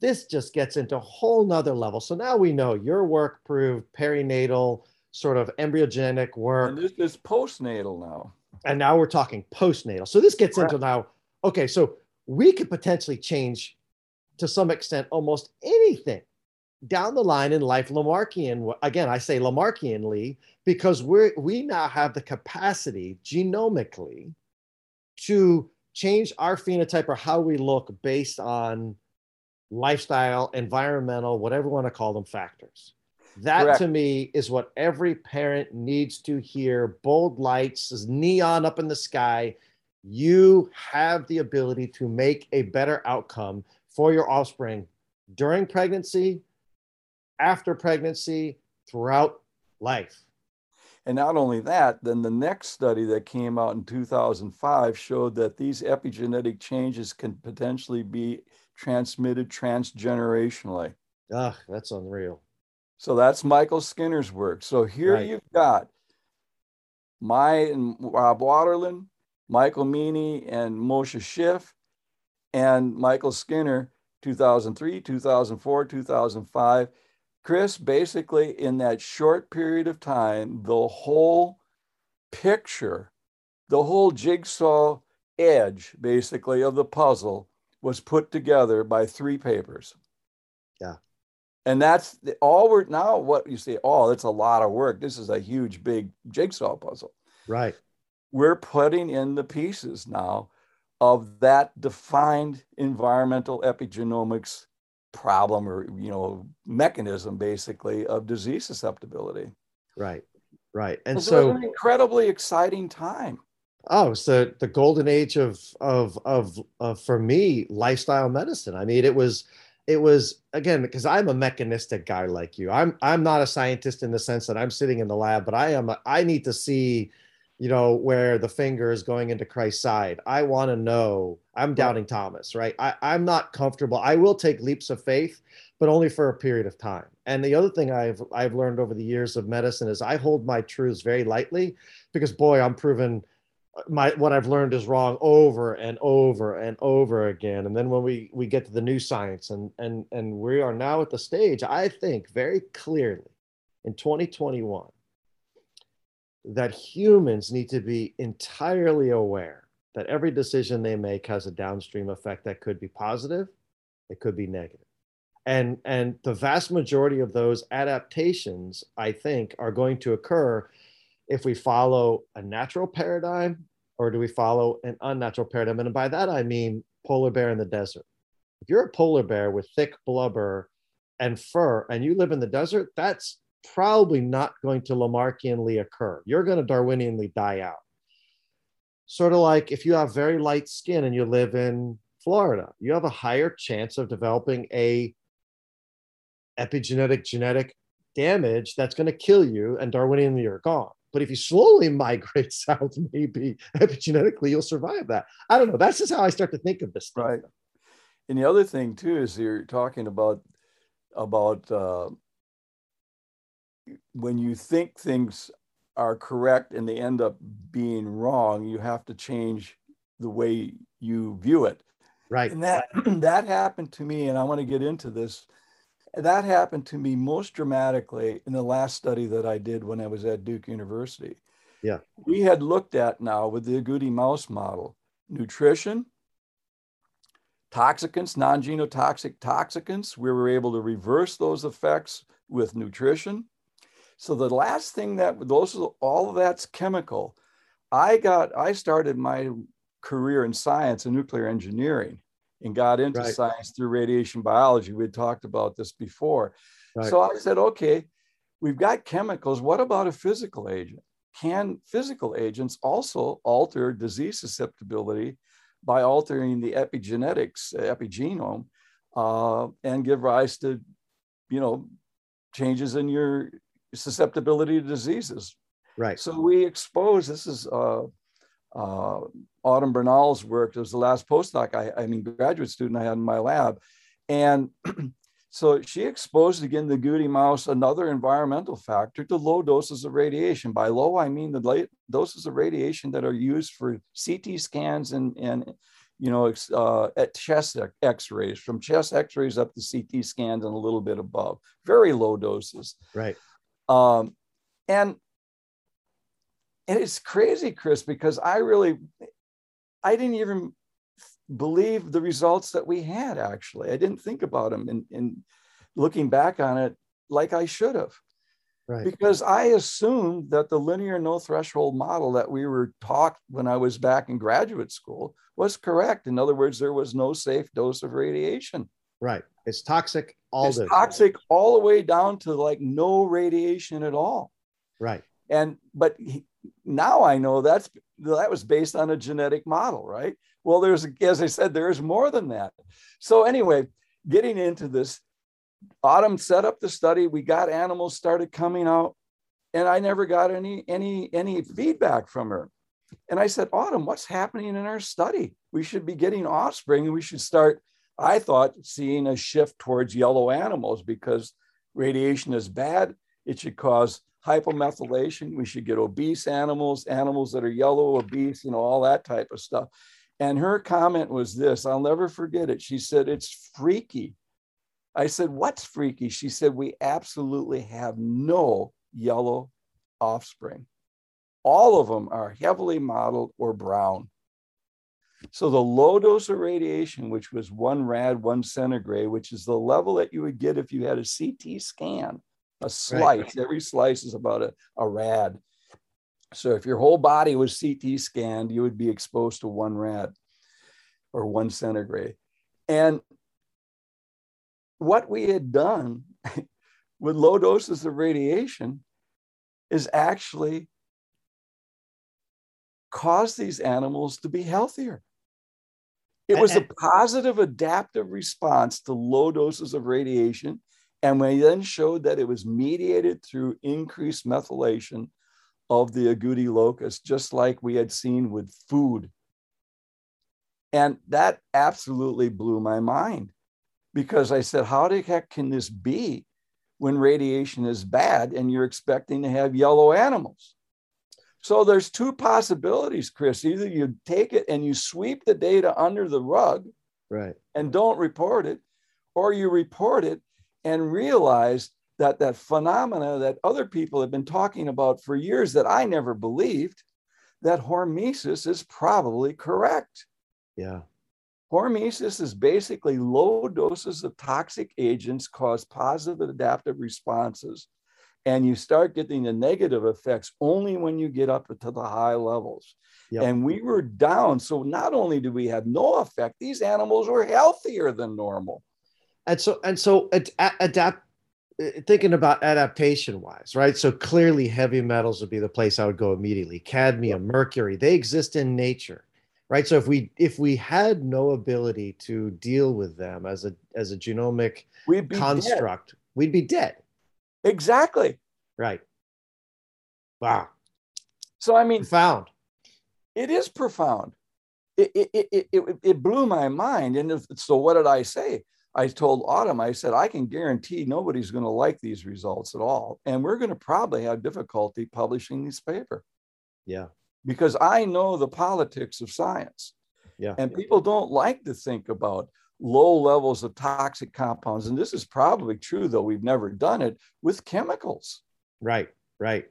Speaker 1: this just gets into a whole nother level. So now we know your work proved perinatal sort of embryogenic work.
Speaker 2: And this is postnatal now.
Speaker 1: And now we're talking postnatal. So this gets into now, okay, so we could potentially change to some extent almost anything down the line in life Lamarckian. Again, I say Lamarckianly because we're we now have the capacity genomically to change our phenotype or how we look based on lifestyle, environmental, whatever you want to call them factors. That Correct. to me is what every parent needs to hear. Bold lights, neon up in the sky. You have the ability to make a better outcome for your offspring during pregnancy, after pregnancy, throughout life.
Speaker 2: And not only that, then the next study that came out in 2005 showed that these epigenetic changes can potentially be transmitted transgenerationally.
Speaker 1: Ah, that's unreal.
Speaker 2: So that's Michael Skinner's work. So here right. you've got my and Rob Waterland, Michael Meaney and Moshe Szyf, and Michael Skinner, 2003, 2004, 2005 Chris, basically, in that short period of time, the whole picture, the whole jigsaw edge, basically, of the puzzle was put together by three papers.
Speaker 1: Yeah.
Speaker 2: And that's the, all we're now what you say, oh, it's a lot of work. This is a huge, big jigsaw puzzle.
Speaker 1: Right.
Speaker 2: We're putting in the pieces now of that defined environmental epigenomics problem or you know mechanism basically of disease susceptibility
Speaker 1: right right and so
Speaker 2: an incredibly exciting time
Speaker 1: oh so the golden age of, of of of for me lifestyle medicine i mean it was it was again because i'm a mechanistic guy like you i'm i'm not a scientist in the sense that i'm sitting in the lab but i am a, i need to see you know, where the finger is going into Christ's side. I want to know. I'm doubting Thomas, right? I, I'm not comfortable. I will take leaps of faith, but only for a period of time. And the other thing I've I've learned over the years of medicine is I hold my truths very lightly because boy, I'm proven my what I've learned is wrong over and over and over again. And then when we we get to the new science and and and we are now at the stage, I think very clearly in 2021 that humans need to be entirely aware that every decision they make has a downstream effect that could be positive, it could be negative. And, and the vast majority of those adaptations, I think, are going to occur if we follow a natural paradigm or do we follow an unnatural paradigm? And by that, I mean polar bear in the desert. If you're a polar bear with thick blubber and fur and you live in the desert, that's probably not going to Lamarckianly occur. You're going to Darwinianly die out. Sort of like if you have very light skin and you live in Florida, you have a higher chance of developing a epigenetic genetic damage that's going to kill you and Darwinianly you're gone. But if you slowly migrate south, maybe epigenetically you'll survive that. I don't know. That's just how I start to think of this.
Speaker 2: Thing. Right. And the other thing too is you're talking about about uh, when you think things are correct and they end up being wrong, you have to change the way you view it.
Speaker 1: Right.
Speaker 2: And that that happened to me, and I want to get into this. That happened to me most dramatically in the last study that I did when I was at Duke University.
Speaker 1: Yeah.
Speaker 2: We had looked at now with the agouti mouse model nutrition, toxicants, non genotoxic toxicants. We were able to reverse those effects with nutrition. So the last thing that those all of that's chemical. I got I started my career in science and nuclear engineering and got into right. science through radiation biology. We had talked about this before. Right. So I said, okay, we've got chemicals. What about a physical agent? Can physical agents also alter disease susceptibility by altering the epigenetics, epigenome, uh, and give rise to, you know, changes in your susceptibility to diseases.
Speaker 1: Right.
Speaker 2: So we expose, this is uh, uh, Autumn Bernal's work. It was the last postdoc, I, I mean, graduate student I had in my lab. And so she exposed again the agouti mouse, another environmental factor, to low doses of radiation. By low, I mean the doses of radiation that are used for CT scans and, and you know, uh, at chest x-rays, from chest x-rays up to CT scans and a little bit above, very low doses.
Speaker 1: Right.
Speaker 2: Um, and and it's crazy, Chris, because I really, I didn't even believe the results that we had. Actually, I didn't think about them, and in looking back on it, like I should have.
Speaker 1: Right.
Speaker 2: Because I assumed that the linear no threshold model that we were taught when I was back in graduate school was correct. In other words, there was no safe dose of radiation.
Speaker 1: Right. It's toxic. All
Speaker 2: it's toxic all the way down to like no radiation at all.
Speaker 1: Right.
Speaker 2: And but he, now I know that's that was based on a genetic model, right? Well, there's as I said, there is more than that. So anyway, getting into this, Autumn set up the study. We got animals started coming out, and I never got any any any feedback from her. And I said, Autumn, what's happening in our study? We should be getting offspring, and we should start. I thought seeing a shift towards yellow animals because radiation is bad. It should cause hypomethylation. We should get obese animals, animals that are yellow, obese, you know, all that type of stuff. And her comment was this I'll never forget it. She said, It's freaky. I said, What's freaky? She said, We absolutely have no yellow offspring. All of them are heavily mottled or brown. So the low dose of radiation, which was one rad, one centigray, which is the level that you would get if you had a CT scan, a slice. Right. Every slice is about a, a rad. So if your whole body was CT scanned, you would be exposed to one rad or one centigray. And what we had done with low doses of radiation is actually cause these animals to be healthier. It was a positive adaptive response to low doses of radiation and we then showed that it was mediated through increased methylation of the agouti locus, just like we had seen with food. And that absolutely blew my mind because I said, how the heck can this be when radiation is bad and you're expecting to have yellow animals? So there's two possibilities, Chris. Either you take it and you sweep the data under the rug
Speaker 1: right.
Speaker 2: and don't report it, or you report it and realize that that phenomena that other people have been talking about for years that I never believed, that hormesis is probably correct.
Speaker 1: Yeah.
Speaker 2: Hormesis is basically low doses of toxic agents cause positive adaptive responses. And you start getting the negative effects only when you get up to the high levels. Yep. And we were down. So not only do we have no effect, these animals were healthier than normal
Speaker 1: and so and so ad- adapt uh, thinking about adaptation wise right? So clearly heavy metals would be the place i would go immediately. Cadmium mercury they exist in nature right? So if we if we had no ability to deal with them as a as a genomic we'd construct dead. we'd be dead.
Speaker 2: Exactly.
Speaker 1: Right. Wow.
Speaker 2: So i mean
Speaker 1: profound.
Speaker 2: it is profound. It it, it, it, it blew my mind. And if, so what did i say I told Autumn, I said, I can guarantee nobody's going to like these results at all. And we're going to probably have difficulty publishing this paper.
Speaker 1: Yeah.
Speaker 2: Because I know the politics of science.
Speaker 1: Yeah.
Speaker 2: And people don't like to think about low levels of toxic compounds. And this is probably true, though we've never done it with chemicals.
Speaker 1: Right, right.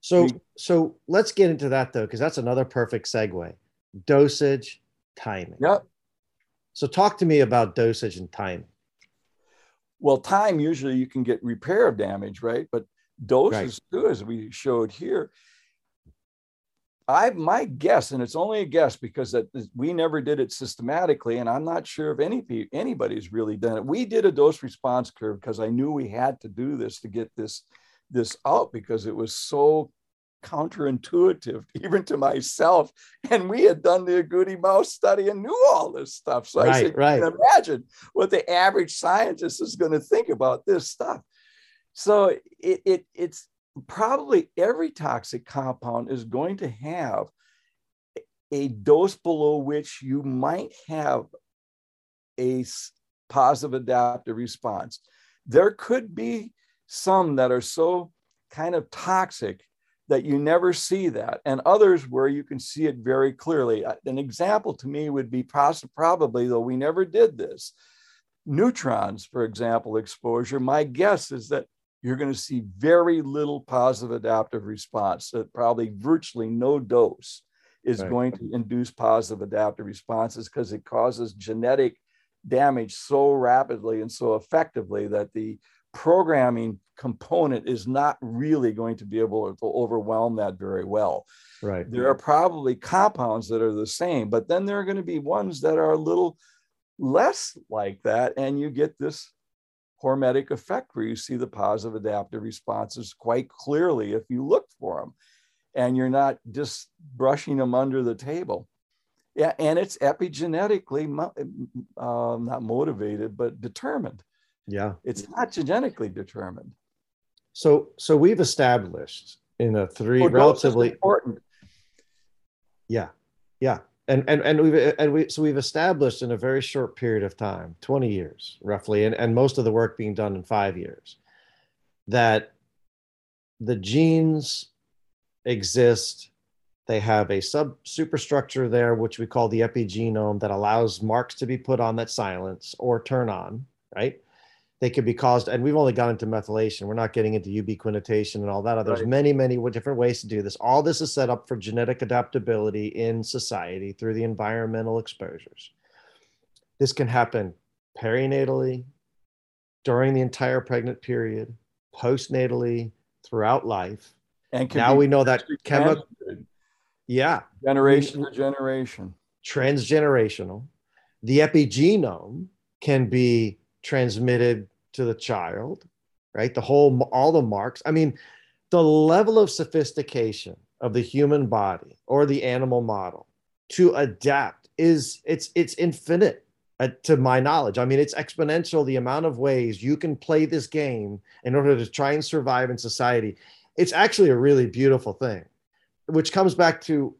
Speaker 1: So we, so let's get into that though, because that's another perfect segue. Dosage, timing.
Speaker 2: Yep.
Speaker 1: So talk to me about dosage and time.
Speaker 2: Well, time usually you can get repair of damage, right? But doses right. too, as we showed here. I my guess, and it's only a guess because that we never did it systematically, and I'm not sure if any anybody's really done it. We did a dose response curve because I knew we had to do this to get this this out because it was so counterintuitive even to myself. And we had done the agouti mouse study and knew all this stuff. So right, I said, right. can imagine what the average scientist is going to think about this stuff. So it, it it's probably every toxic compound is going to have a dose below which you might have a positive adaptive response. There could be some that are so kind of toxic that you never see that, and others where you can see it very clearly. Uh, an example to me would be possibly, probably, though we never did this, neutrons, for example, exposure. My guess is that you're going to see very little positive adaptive response, that probably virtually no dose is right. going to induce positive adaptive responses because it causes genetic damage so rapidly and so effectively that the programming component is not really going to be able to overwhelm that very well.
Speaker 1: Right.
Speaker 2: There are probably compounds that are the same, but then there are going to be ones that are a little less like that, and you get this hormetic effect where you see the positive adaptive responses quite clearly if you look for them and you're not just brushing them under the table. Yeah, and it's epigenetically uh, not motivated, but determined.
Speaker 1: Yeah,
Speaker 2: it's not genetically determined.
Speaker 1: So, so we've established in a three relatively
Speaker 2: important.
Speaker 1: Yeah, yeah, and and and we've and we so we've established in a very short period of time, twenty years roughly, and and most of the work being done in five years, that the genes exist they have a sub superstructure there, which we call the epigenome, that allows marks to be put on that silence or turn on, right? They could be caused, and we've only gone into methylation. We're not getting into ubiquitination and all that. There's right. many, many different ways to do this. All this is set up for genetic adaptability in society through the environmental exposures. This can happen perinatally, during the entire pregnant period, postnatally, throughout life. And now we know that chemical yeah.
Speaker 2: Generation to generation.
Speaker 1: Transgenerational. The epigenome can be transmitted to the child, right? The whole, all the marks. I mean, the level of sophistication of the human body or the animal model to adapt is it's it's infinite uh, to my knowledge. I mean, it's exponential the amount of ways you can play this game in order to try and survive in society. It's actually a really beautiful thing which comes back to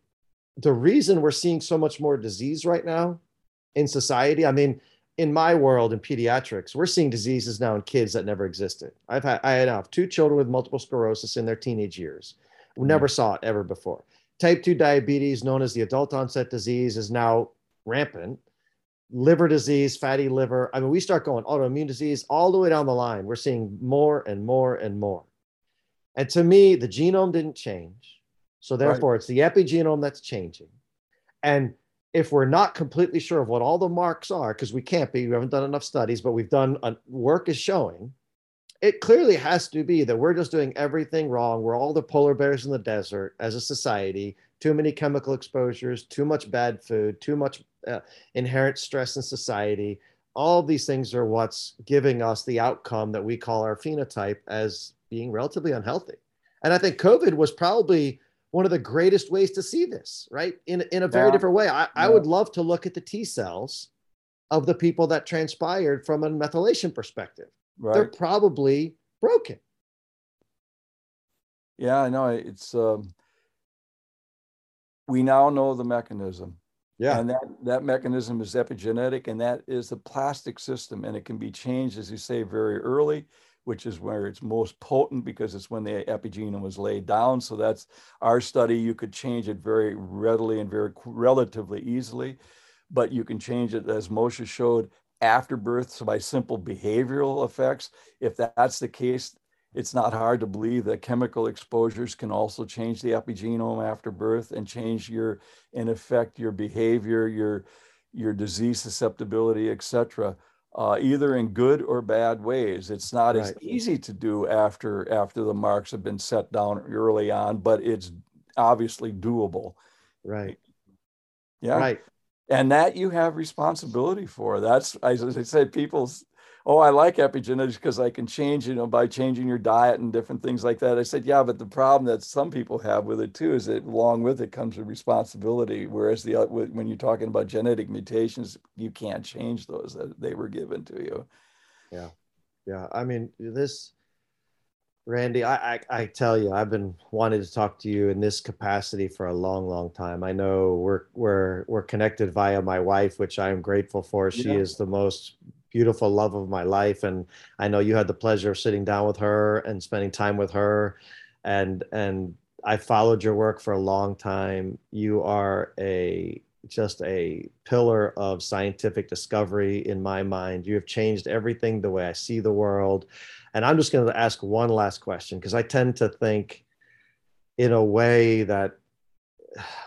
Speaker 1: the reason we're seeing so much more disease right now in society. I mean, in my world in pediatrics, we're seeing diseases now in kids that never existed. I've had I have two children with multiple sclerosis in their teenage years. We mm-hmm. never saw it ever before. Type 2 diabetes, known as the adult onset disease, is now rampant. Liver disease, fatty liver. I mean, we start going autoimmune disease all the way down the line. We're seeing more and more and more. And to me, the genome didn't change so therefore, right. it's the epigenome that's changing. And if we're not completely sure of what all the marks are, because we can't be, we haven't done enough studies, but we've done a, work is showing, it clearly has to be that we're just doing everything wrong. We're all the polar bears in the desert as a society. Too many chemical exposures, too much bad food, too much uh, inherent stress in society. All these things are what's giving us the outcome that we call our phenotype as being relatively unhealthy. And I think COVID was probably one of the greatest ways to see this, right? In, in a very yeah. different way. I, yeah. I would love to look at the T cells of the people that transpired from a methylation perspective. Right. They're probably broken.
Speaker 2: Yeah, I know. It's um, we now know the mechanism.
Speaker 1: Yeah.
Speaker 2: And that, that mechanism is epigenetic, and that is the plastic system, and it can be changed, as you say, very early which is where it's most potent because it's when the epigenome was laid down. So that's our study. You could change it very readily and very relatively easily, but you can change it, as Moshe showed, after birth so by simple behavioral effects. If that's the case, it's not hard to believe that chemical exposures can also change the epigenome after birth and change your, in effect, your behavior, your your disease susceptibility, etc uh, either in good or bad ways. It's not right. as easy to do after after the marks have been set down early on, but it's obviously doable.
Speaker 1: Right.
Speaker 2: Yeah.
Speaker 1: Right.
Speaker 2: And that you have responsibility for. That's as I said, people's oh, I like epigenetics because I can change, you know, by changing your diet and different things like that. I said, yeah, but the problem that some people have with it too is that along with it comes a responsibility. Whereas the when you're talking about genetic mutations, you can't change those that they were given to you.
Speaker 1: Yeah, yeah. I mean, this, Randy, I, I, I tell you, I've been wanting to talk to you in this capacity for a long, long time. I know we're we're we're connected via my wife, which I am grateful for. She yeah. is the most beautiful love of my life and i know you had the pleasure of sitting down with her and spending time with her and and i followed your work for a long time. You are a just a pillar of scientific discovery in my mind. You have changed everything the way i see the world. And i'm just going to ask one last question because i tend to think in a way that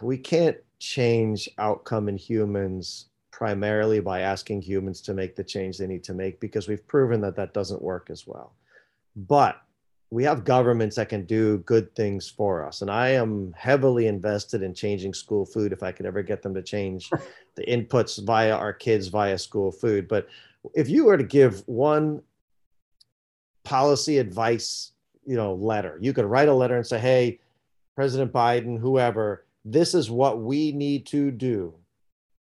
Speaker 1: we can't change outcome in humans primarily by asking humans to make the change they need to make because we've proven that that doesn't work as well. But we have governments that can do good things for us. And I am heavily invested in changing school food if I could ever get them to change the inputs via our kids via school food. But if you were to give one policy advice, you know, letter, you could write a letter and say, "Hey, President Biden, whoever, this is what we need to do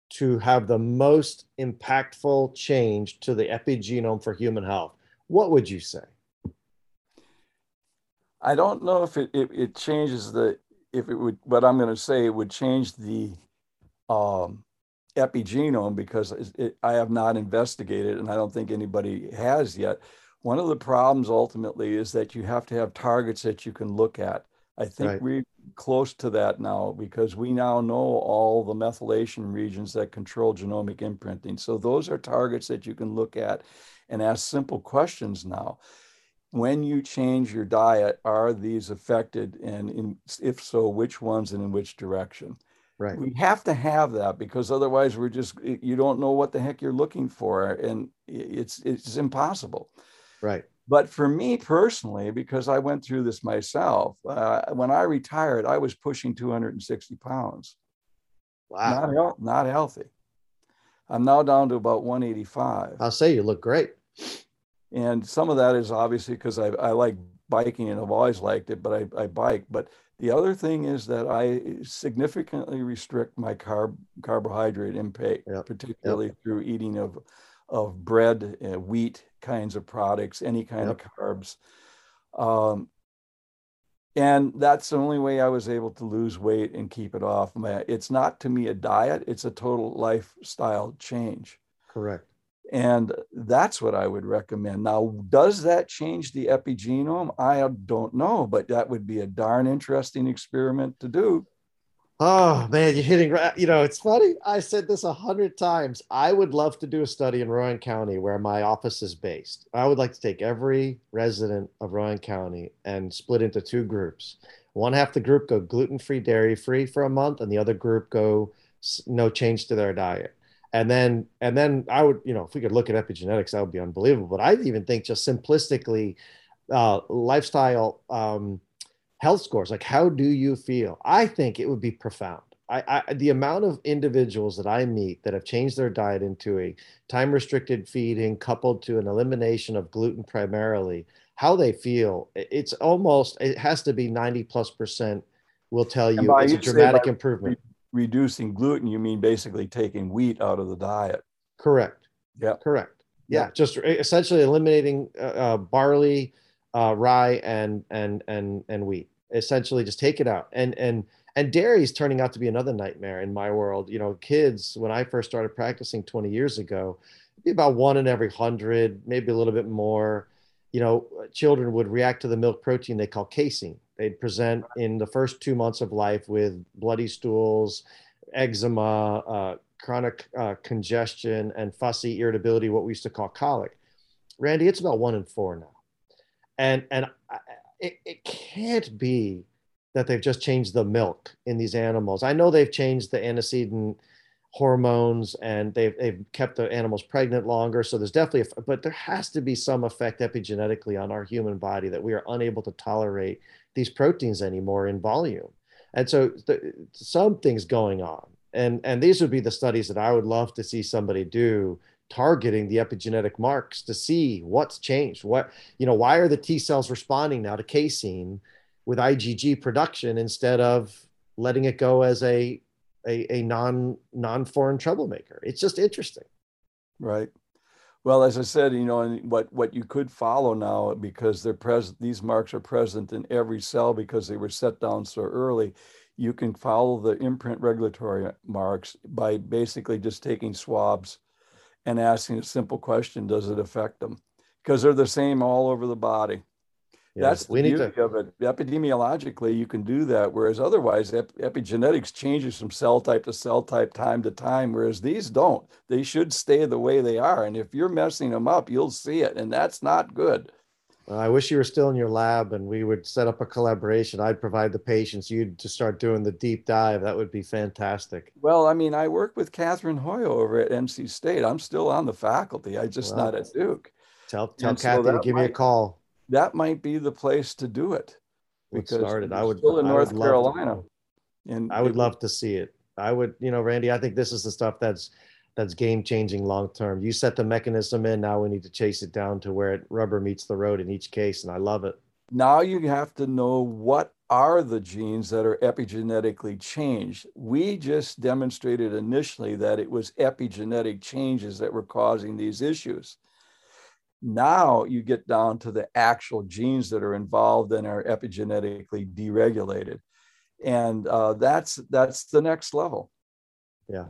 Speaker 1: to have the most impactful change to the epigenome for human health." What would you say?
Speaker 2: I don't know if it, it, it changes the if it would what I'm going to say it would change the um, epigenome because it, I have not investigated and I don't think anybody has yet. One of the problems ultimately is that you have to have targets that you can look at. I think right. we're close to that now because we now know all the methylation regions that control genomic imprinting. So those are targets that you can look at and ask simple questions now when you change your diet, are these affected? And in, if so, which ones and in which direction?
Speaker 1: Right.
Speaker 2: We have to have that because otherwise we're just you don't know what the heck you're looking for, and it's it's impossible.
Speaker 1: Right.
Speaker 2: But for me personally, because I went through this myself, uh, when I retired, I was pushing 260 pounds.
Speaker 1: Wow.
Speaker 2: Not, not healthy. I'm now down to about 185.
Speaker 1: I'll say you look great.
Speaker 2: And some of that is obviously because I, I like biking and I've always liked it, but I, I bike. But the other thing is that I significantly restrict my carb carbohydrate intake, yep. particularly yep. through eating of of bread, uh, wheat kinds of products, any kind yep. of carbs. Um, and that's the only way I was able to lose weight and keep it off. My, It's not to me a diet; it's a total lifestyle change.
Speaker 1: Correct.
Speaker 2: And that's what I would recommend. Now, does that change the epigenome? I don't know, but that would be a darn interesting experiment to do.
Speaker 1: Oh man, you're hitting right. You know, it's funny. I said this a hundred times. I would love to do a study in Rowan County where my office is based. I would like to take every resident of Rowan County and split into two groups. One half the group go gluten free, dairy free for a month, and the other group go no change to their diet and then and then I would you know if we could look at epigenetics that would be unbelievable. But I even think just simplistically, uh, lifestyle um, health scores like how do you feel? I think it would be profound. I, I, the amount of individuals that I meet that have changed their diet into a time restricted feeding coupled to an elimination of gluten primarily, how they feel, it's almost it has to be 90 plus percent will tell you it's a dramatic improvement
Speaker 2: reducing gluten, you mean basically taking wheat out of the diet.
Speaker 1: Correct.
Speaker 2: Yeah.
Speaker 1: Correct. Yeah. Yep. Just essentially eliminating uh, uh, barley, uh, rye, and and and and wheat. Essentially, just take it out. And and and dairy is turning out to be another nightmare in my world. You know, kids when I first started practicing 20 years ago, be about one in every hundred, maybe a little bit more. You know, children would react to the milk protein they call casein They'd present in the first two months of life with bloody stools, eczema, uh, chronic uh, congestion, and fussy irritability, what we used to call colic. Randy, it's about one in four now. And, and it, it can't be that they've just changed the milk in these animals. I know they've changed the antecedent hormones and they've, they've kept the animals pregnant longer. So there's definitely, a, but there has to be some effect epigenetically on our human body that we are unable to tolerate these proteins anymore in volume. And so the, something's going on. And, and these would be the studies that I would love to see somebody do targeting the epigenetic marks to see what's changed. What, you know, why are the T cells responding now to casein with IgG production instead of letting it go as a, a, a non non foreign troublemaker? It's just interesting.
Speaker 2: Right. Well, as I said, you know, and what what you could follow now because they're present, these marks are present in every cell because they were set down so early. You can follow the imprint regulatory marks by basically just taking swabs and asking a simple question: Does it affect them? Because they're the same all over the body. That's the we beauty need to... of it. Epidemiologically, you can do that, whereas otherwise, ep- epigenetics changes from cell type to cell type, time to time, whereas these don't. They should stay the way they are. And if you're messing them up, you'll see it, and that's not good.
Speaker 1: I wish you were still in your lab and we would set up a collaboration. I'd provide the patients, you'd to start doing the deep dive. That would be fantastic.
Speaker 2: Well, I mean, I work with Cathrine Hoyo over at NC State. I'm still on the faculty. I just well, not at Duke.
Speaker 1: Tell tell and Kathy so to give might, me a call
Speaker 2: that might be the place to do it.
Speaker 3: Because started. I would
Speaker 2: still in North Carolina.
Speaker 3: and I would love to see it. I would, you know, Randy, I think this is the stuff that's that's game changing long term. You set the mechanism in, now we need to chase it down to where it rubber meets the road in each case, and I love it.
Speaker 2: Now you have to know what are the genes that are epigenetically changed. We just demonstrated initially that it was epigenetic changes that were causing these issues. Now you get down to the actual genes that are involved and are epigenetically deregulated, and uh, that's that's the next level.
Speaker 3: Yeah,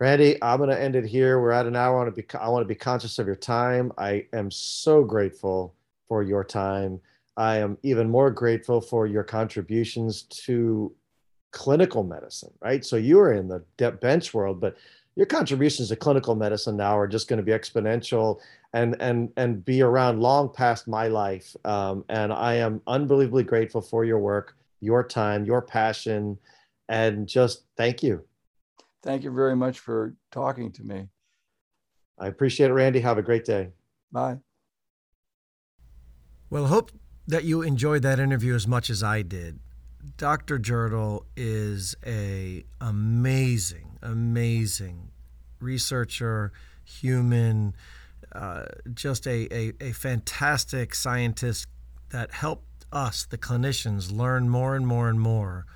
Speaker 3: Randy, I'm going to end it here. We're at an hour. I want to be I want to be conscious of your time. I am so grateful for your time I am even more grateful for your contributions to clinical medicine, right? So you are in the bench world, but your contributions to clinical medicine now are just going to be exponential and and and be around long past my life. Um, and I am unbelievably grateful for your work, your time, your passion, and just thank you.
Speaker 2: Thank you very much for talking to me.
Speaker 3: I appreciate it, Randy. Have a great day.
Speaker 2: Bye.
Speaker 1: Well, I hope that you enjoyed that interview as much as I did. Dr. Jirtle is a amazing, amazing researcher, human, uh, just a, a, a fantastic scientist that helped us, the clinicians, learn more and more and more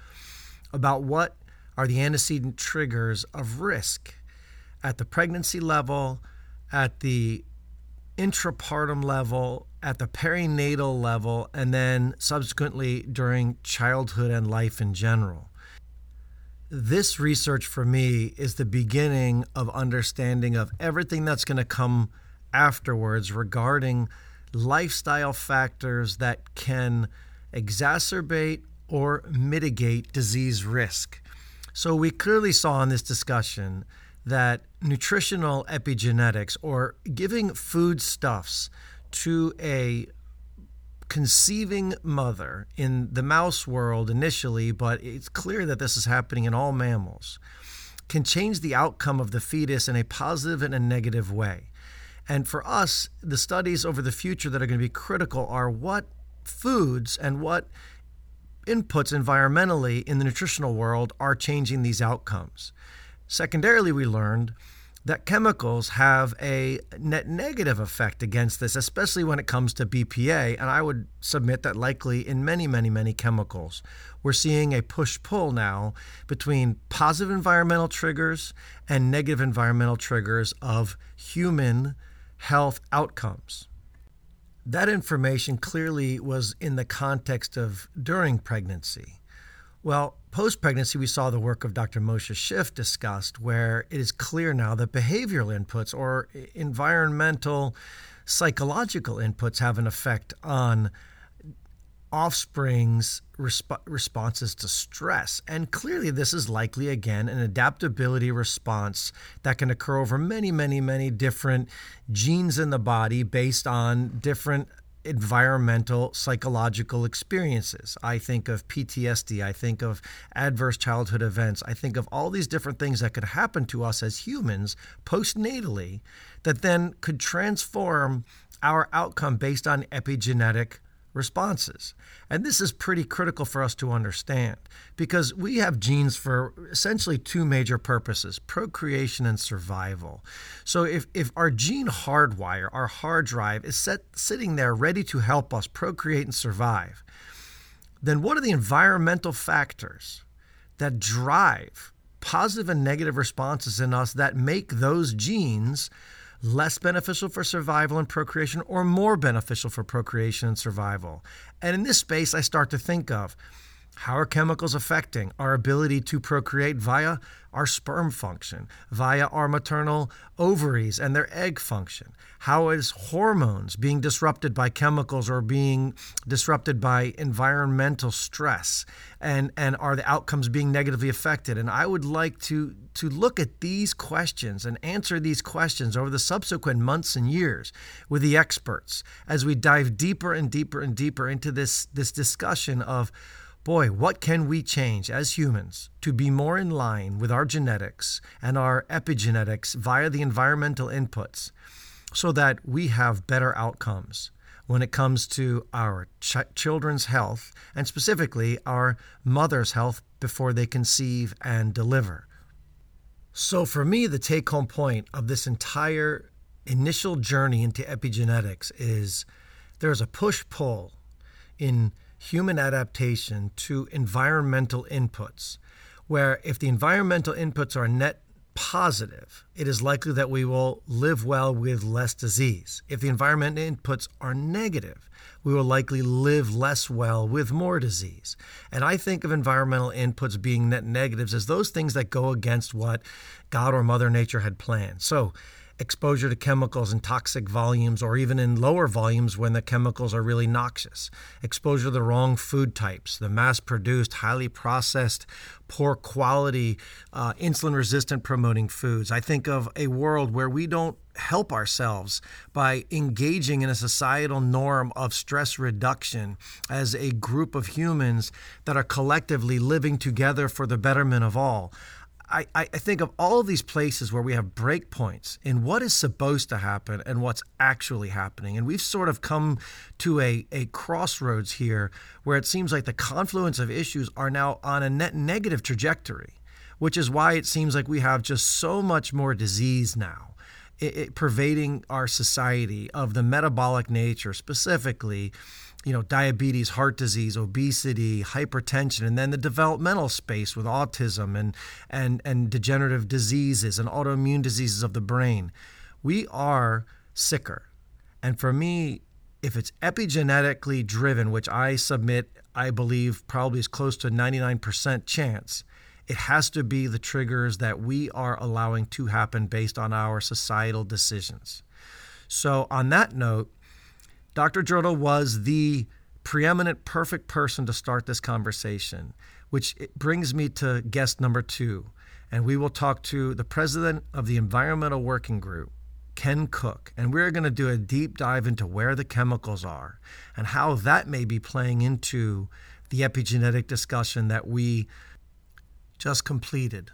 Speaker 1: about what are the antecedent triggers of risk at the pregnancy level, at the intrapartum level, at the perinatal level, and then subsequently during childhood and life in general. This research for me is the beginning of understanding of everything that's going to come afterwards regarding lifestyle factors that can exacerbate or mitigate disease risk. So, we clearly saw in this discussion that nutritional epigenetics or giving foodstuffs to a conceiving mother in the mouse world initially, but it's clear that this is happening in all mammals, can change the outcome of the fetus in a positive and a negative way. And for us, the studies over the future that are going to be critical are what foods and what inputs environmentally in the nutritional world are changing these outcomes. Secondarily, we learned that chemicals have a net negative effect against this, especially when it comes to BPA. And I would submit that likely in many, many, many chemicals. We're seeing a push pull now between positive environmental triggers and negative environmental triggers of human health outcomes. That information clearly was in the context of during pregnancy. Well, post pregnancy, we saw the work of Dr. Moshe Szyf discussed, where it is clear now that behavioral inputs or environmental, psychological inputs have an effect on offspring's resp- responses to stress. And clearly, this is likely, again, an adaptability response that can occur over many, many, many different genes in the body based on different environmental psychological experiences. I think of PTSD, I think of adverse childhood events, I think of all these different things that could happen to us as humans postnatally that then could transform our outcome based on epigenetic responses. And this is pretty critical for us to understand because we have genes for essentially two major purposes procreation and survival. So, if, if our gene hardwire, our hard drive, is set, sitting there ready to help us procreate and survive, then what are the environmental factors that drive positive and negative responses in us that make those genes? Less beneficial for survival and procreation or more beneficial for procreation and survival. And in this space, I start to think of how are chemicals affecting our ability to procreate via our sperm function, via our maternal ovaries and their egg function? How is hormones being disrupted by chemicals or being disrupted by environmental stress? And, and are the outcomes being negatively affected? And I would like to, to look at these questions and answer these questions over the subsequent months and years with the experts as we dive deeper and deeper and deeper into this, this discussion of boy, what can we change as humans to be more in line with our genetics and our epigenetics via the environmental inputs so that we have better outcomes? when it comes to our ch- children's health and specifically our mother's health before they conceive and deliver. So, for me, the take home point of this entire initial journey into epigenetics is there's a push pull in human adaptation to environmental inputs, where if the environmental inputs are net positive, it is likely that we will live well with less disease. If the environmental inputs are negative, we will likely live less well with more disease. And I think of environmental inputs being net negatives as those things that go against what God or Mother Nature had planned. So, exposure to chemicals in toxic volumes or even in lower volumes when the chemicals are really noxious, exposure to the wrong food types, the mass produced, highly processed, poor quality, uh, insulin resistant promoting foods. I think of a world where we don't help ourselves by engaging in a societal norm of stress reduction as a group of humans that are collectively living together for the betterment of all. I, I think of all of these places where we have breakpoints in what is supposed to happen and what's actually happening. And we've sort of come to a, a crossroads here where it seems like the confluence of issues are now on a net negative trajectory, which is why it seems like we have just so much more disease now. It, pervading our society of the metabolic nature, specifically you know, diabetes, heart disease, obesity, hypertension, and then the developmental space with autism and, and, and degenerative diseases and autoimmune diseases of the brain. We are sicker. And for me, if it's epigenetically driven, which I submit, I believe probably is close to a 99% chance, it has to be the triggers that we are allowing to happen based on our societal decisions. So, on that note, Dr. Jirtle was the preeminent, perfect person to start this conversation, which brings me to guest number two. And we will talk to the president of the Environmental Working Group, Ken Cook. And we're going to do a deep dive into where the chemicals are and how that may be playing into the epigenetic discussion that we just completed.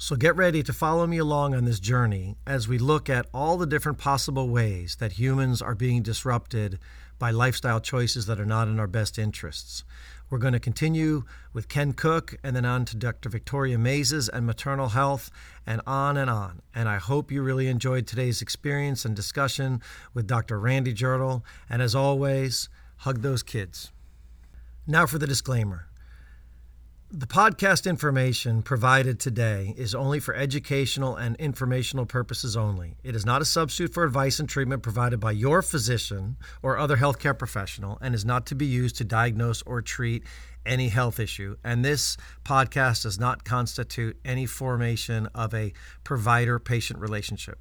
Speaker 1: So get ready to follow me along on this journey as we look at all the different possible ways that humans are being disrupted by lifestyle choices that are not in our best interests. We're going to continue with Ken Cook and then on to Dr. Victoria Maizes and maternal health and on and on. And I hope you really enjoyed today's experience and discussion with Dr. Randy Jirtle. And as always, hug those kids. Now for the disclaimer. The podcast information provided today is only for educational and informational purposes only. It is not a substitute for advice and treatment provided by your physician or other healthcare professional and is not to be used to diagnose or treat any health issue. And this podcast does not constitute any formation of a provider patient relationship.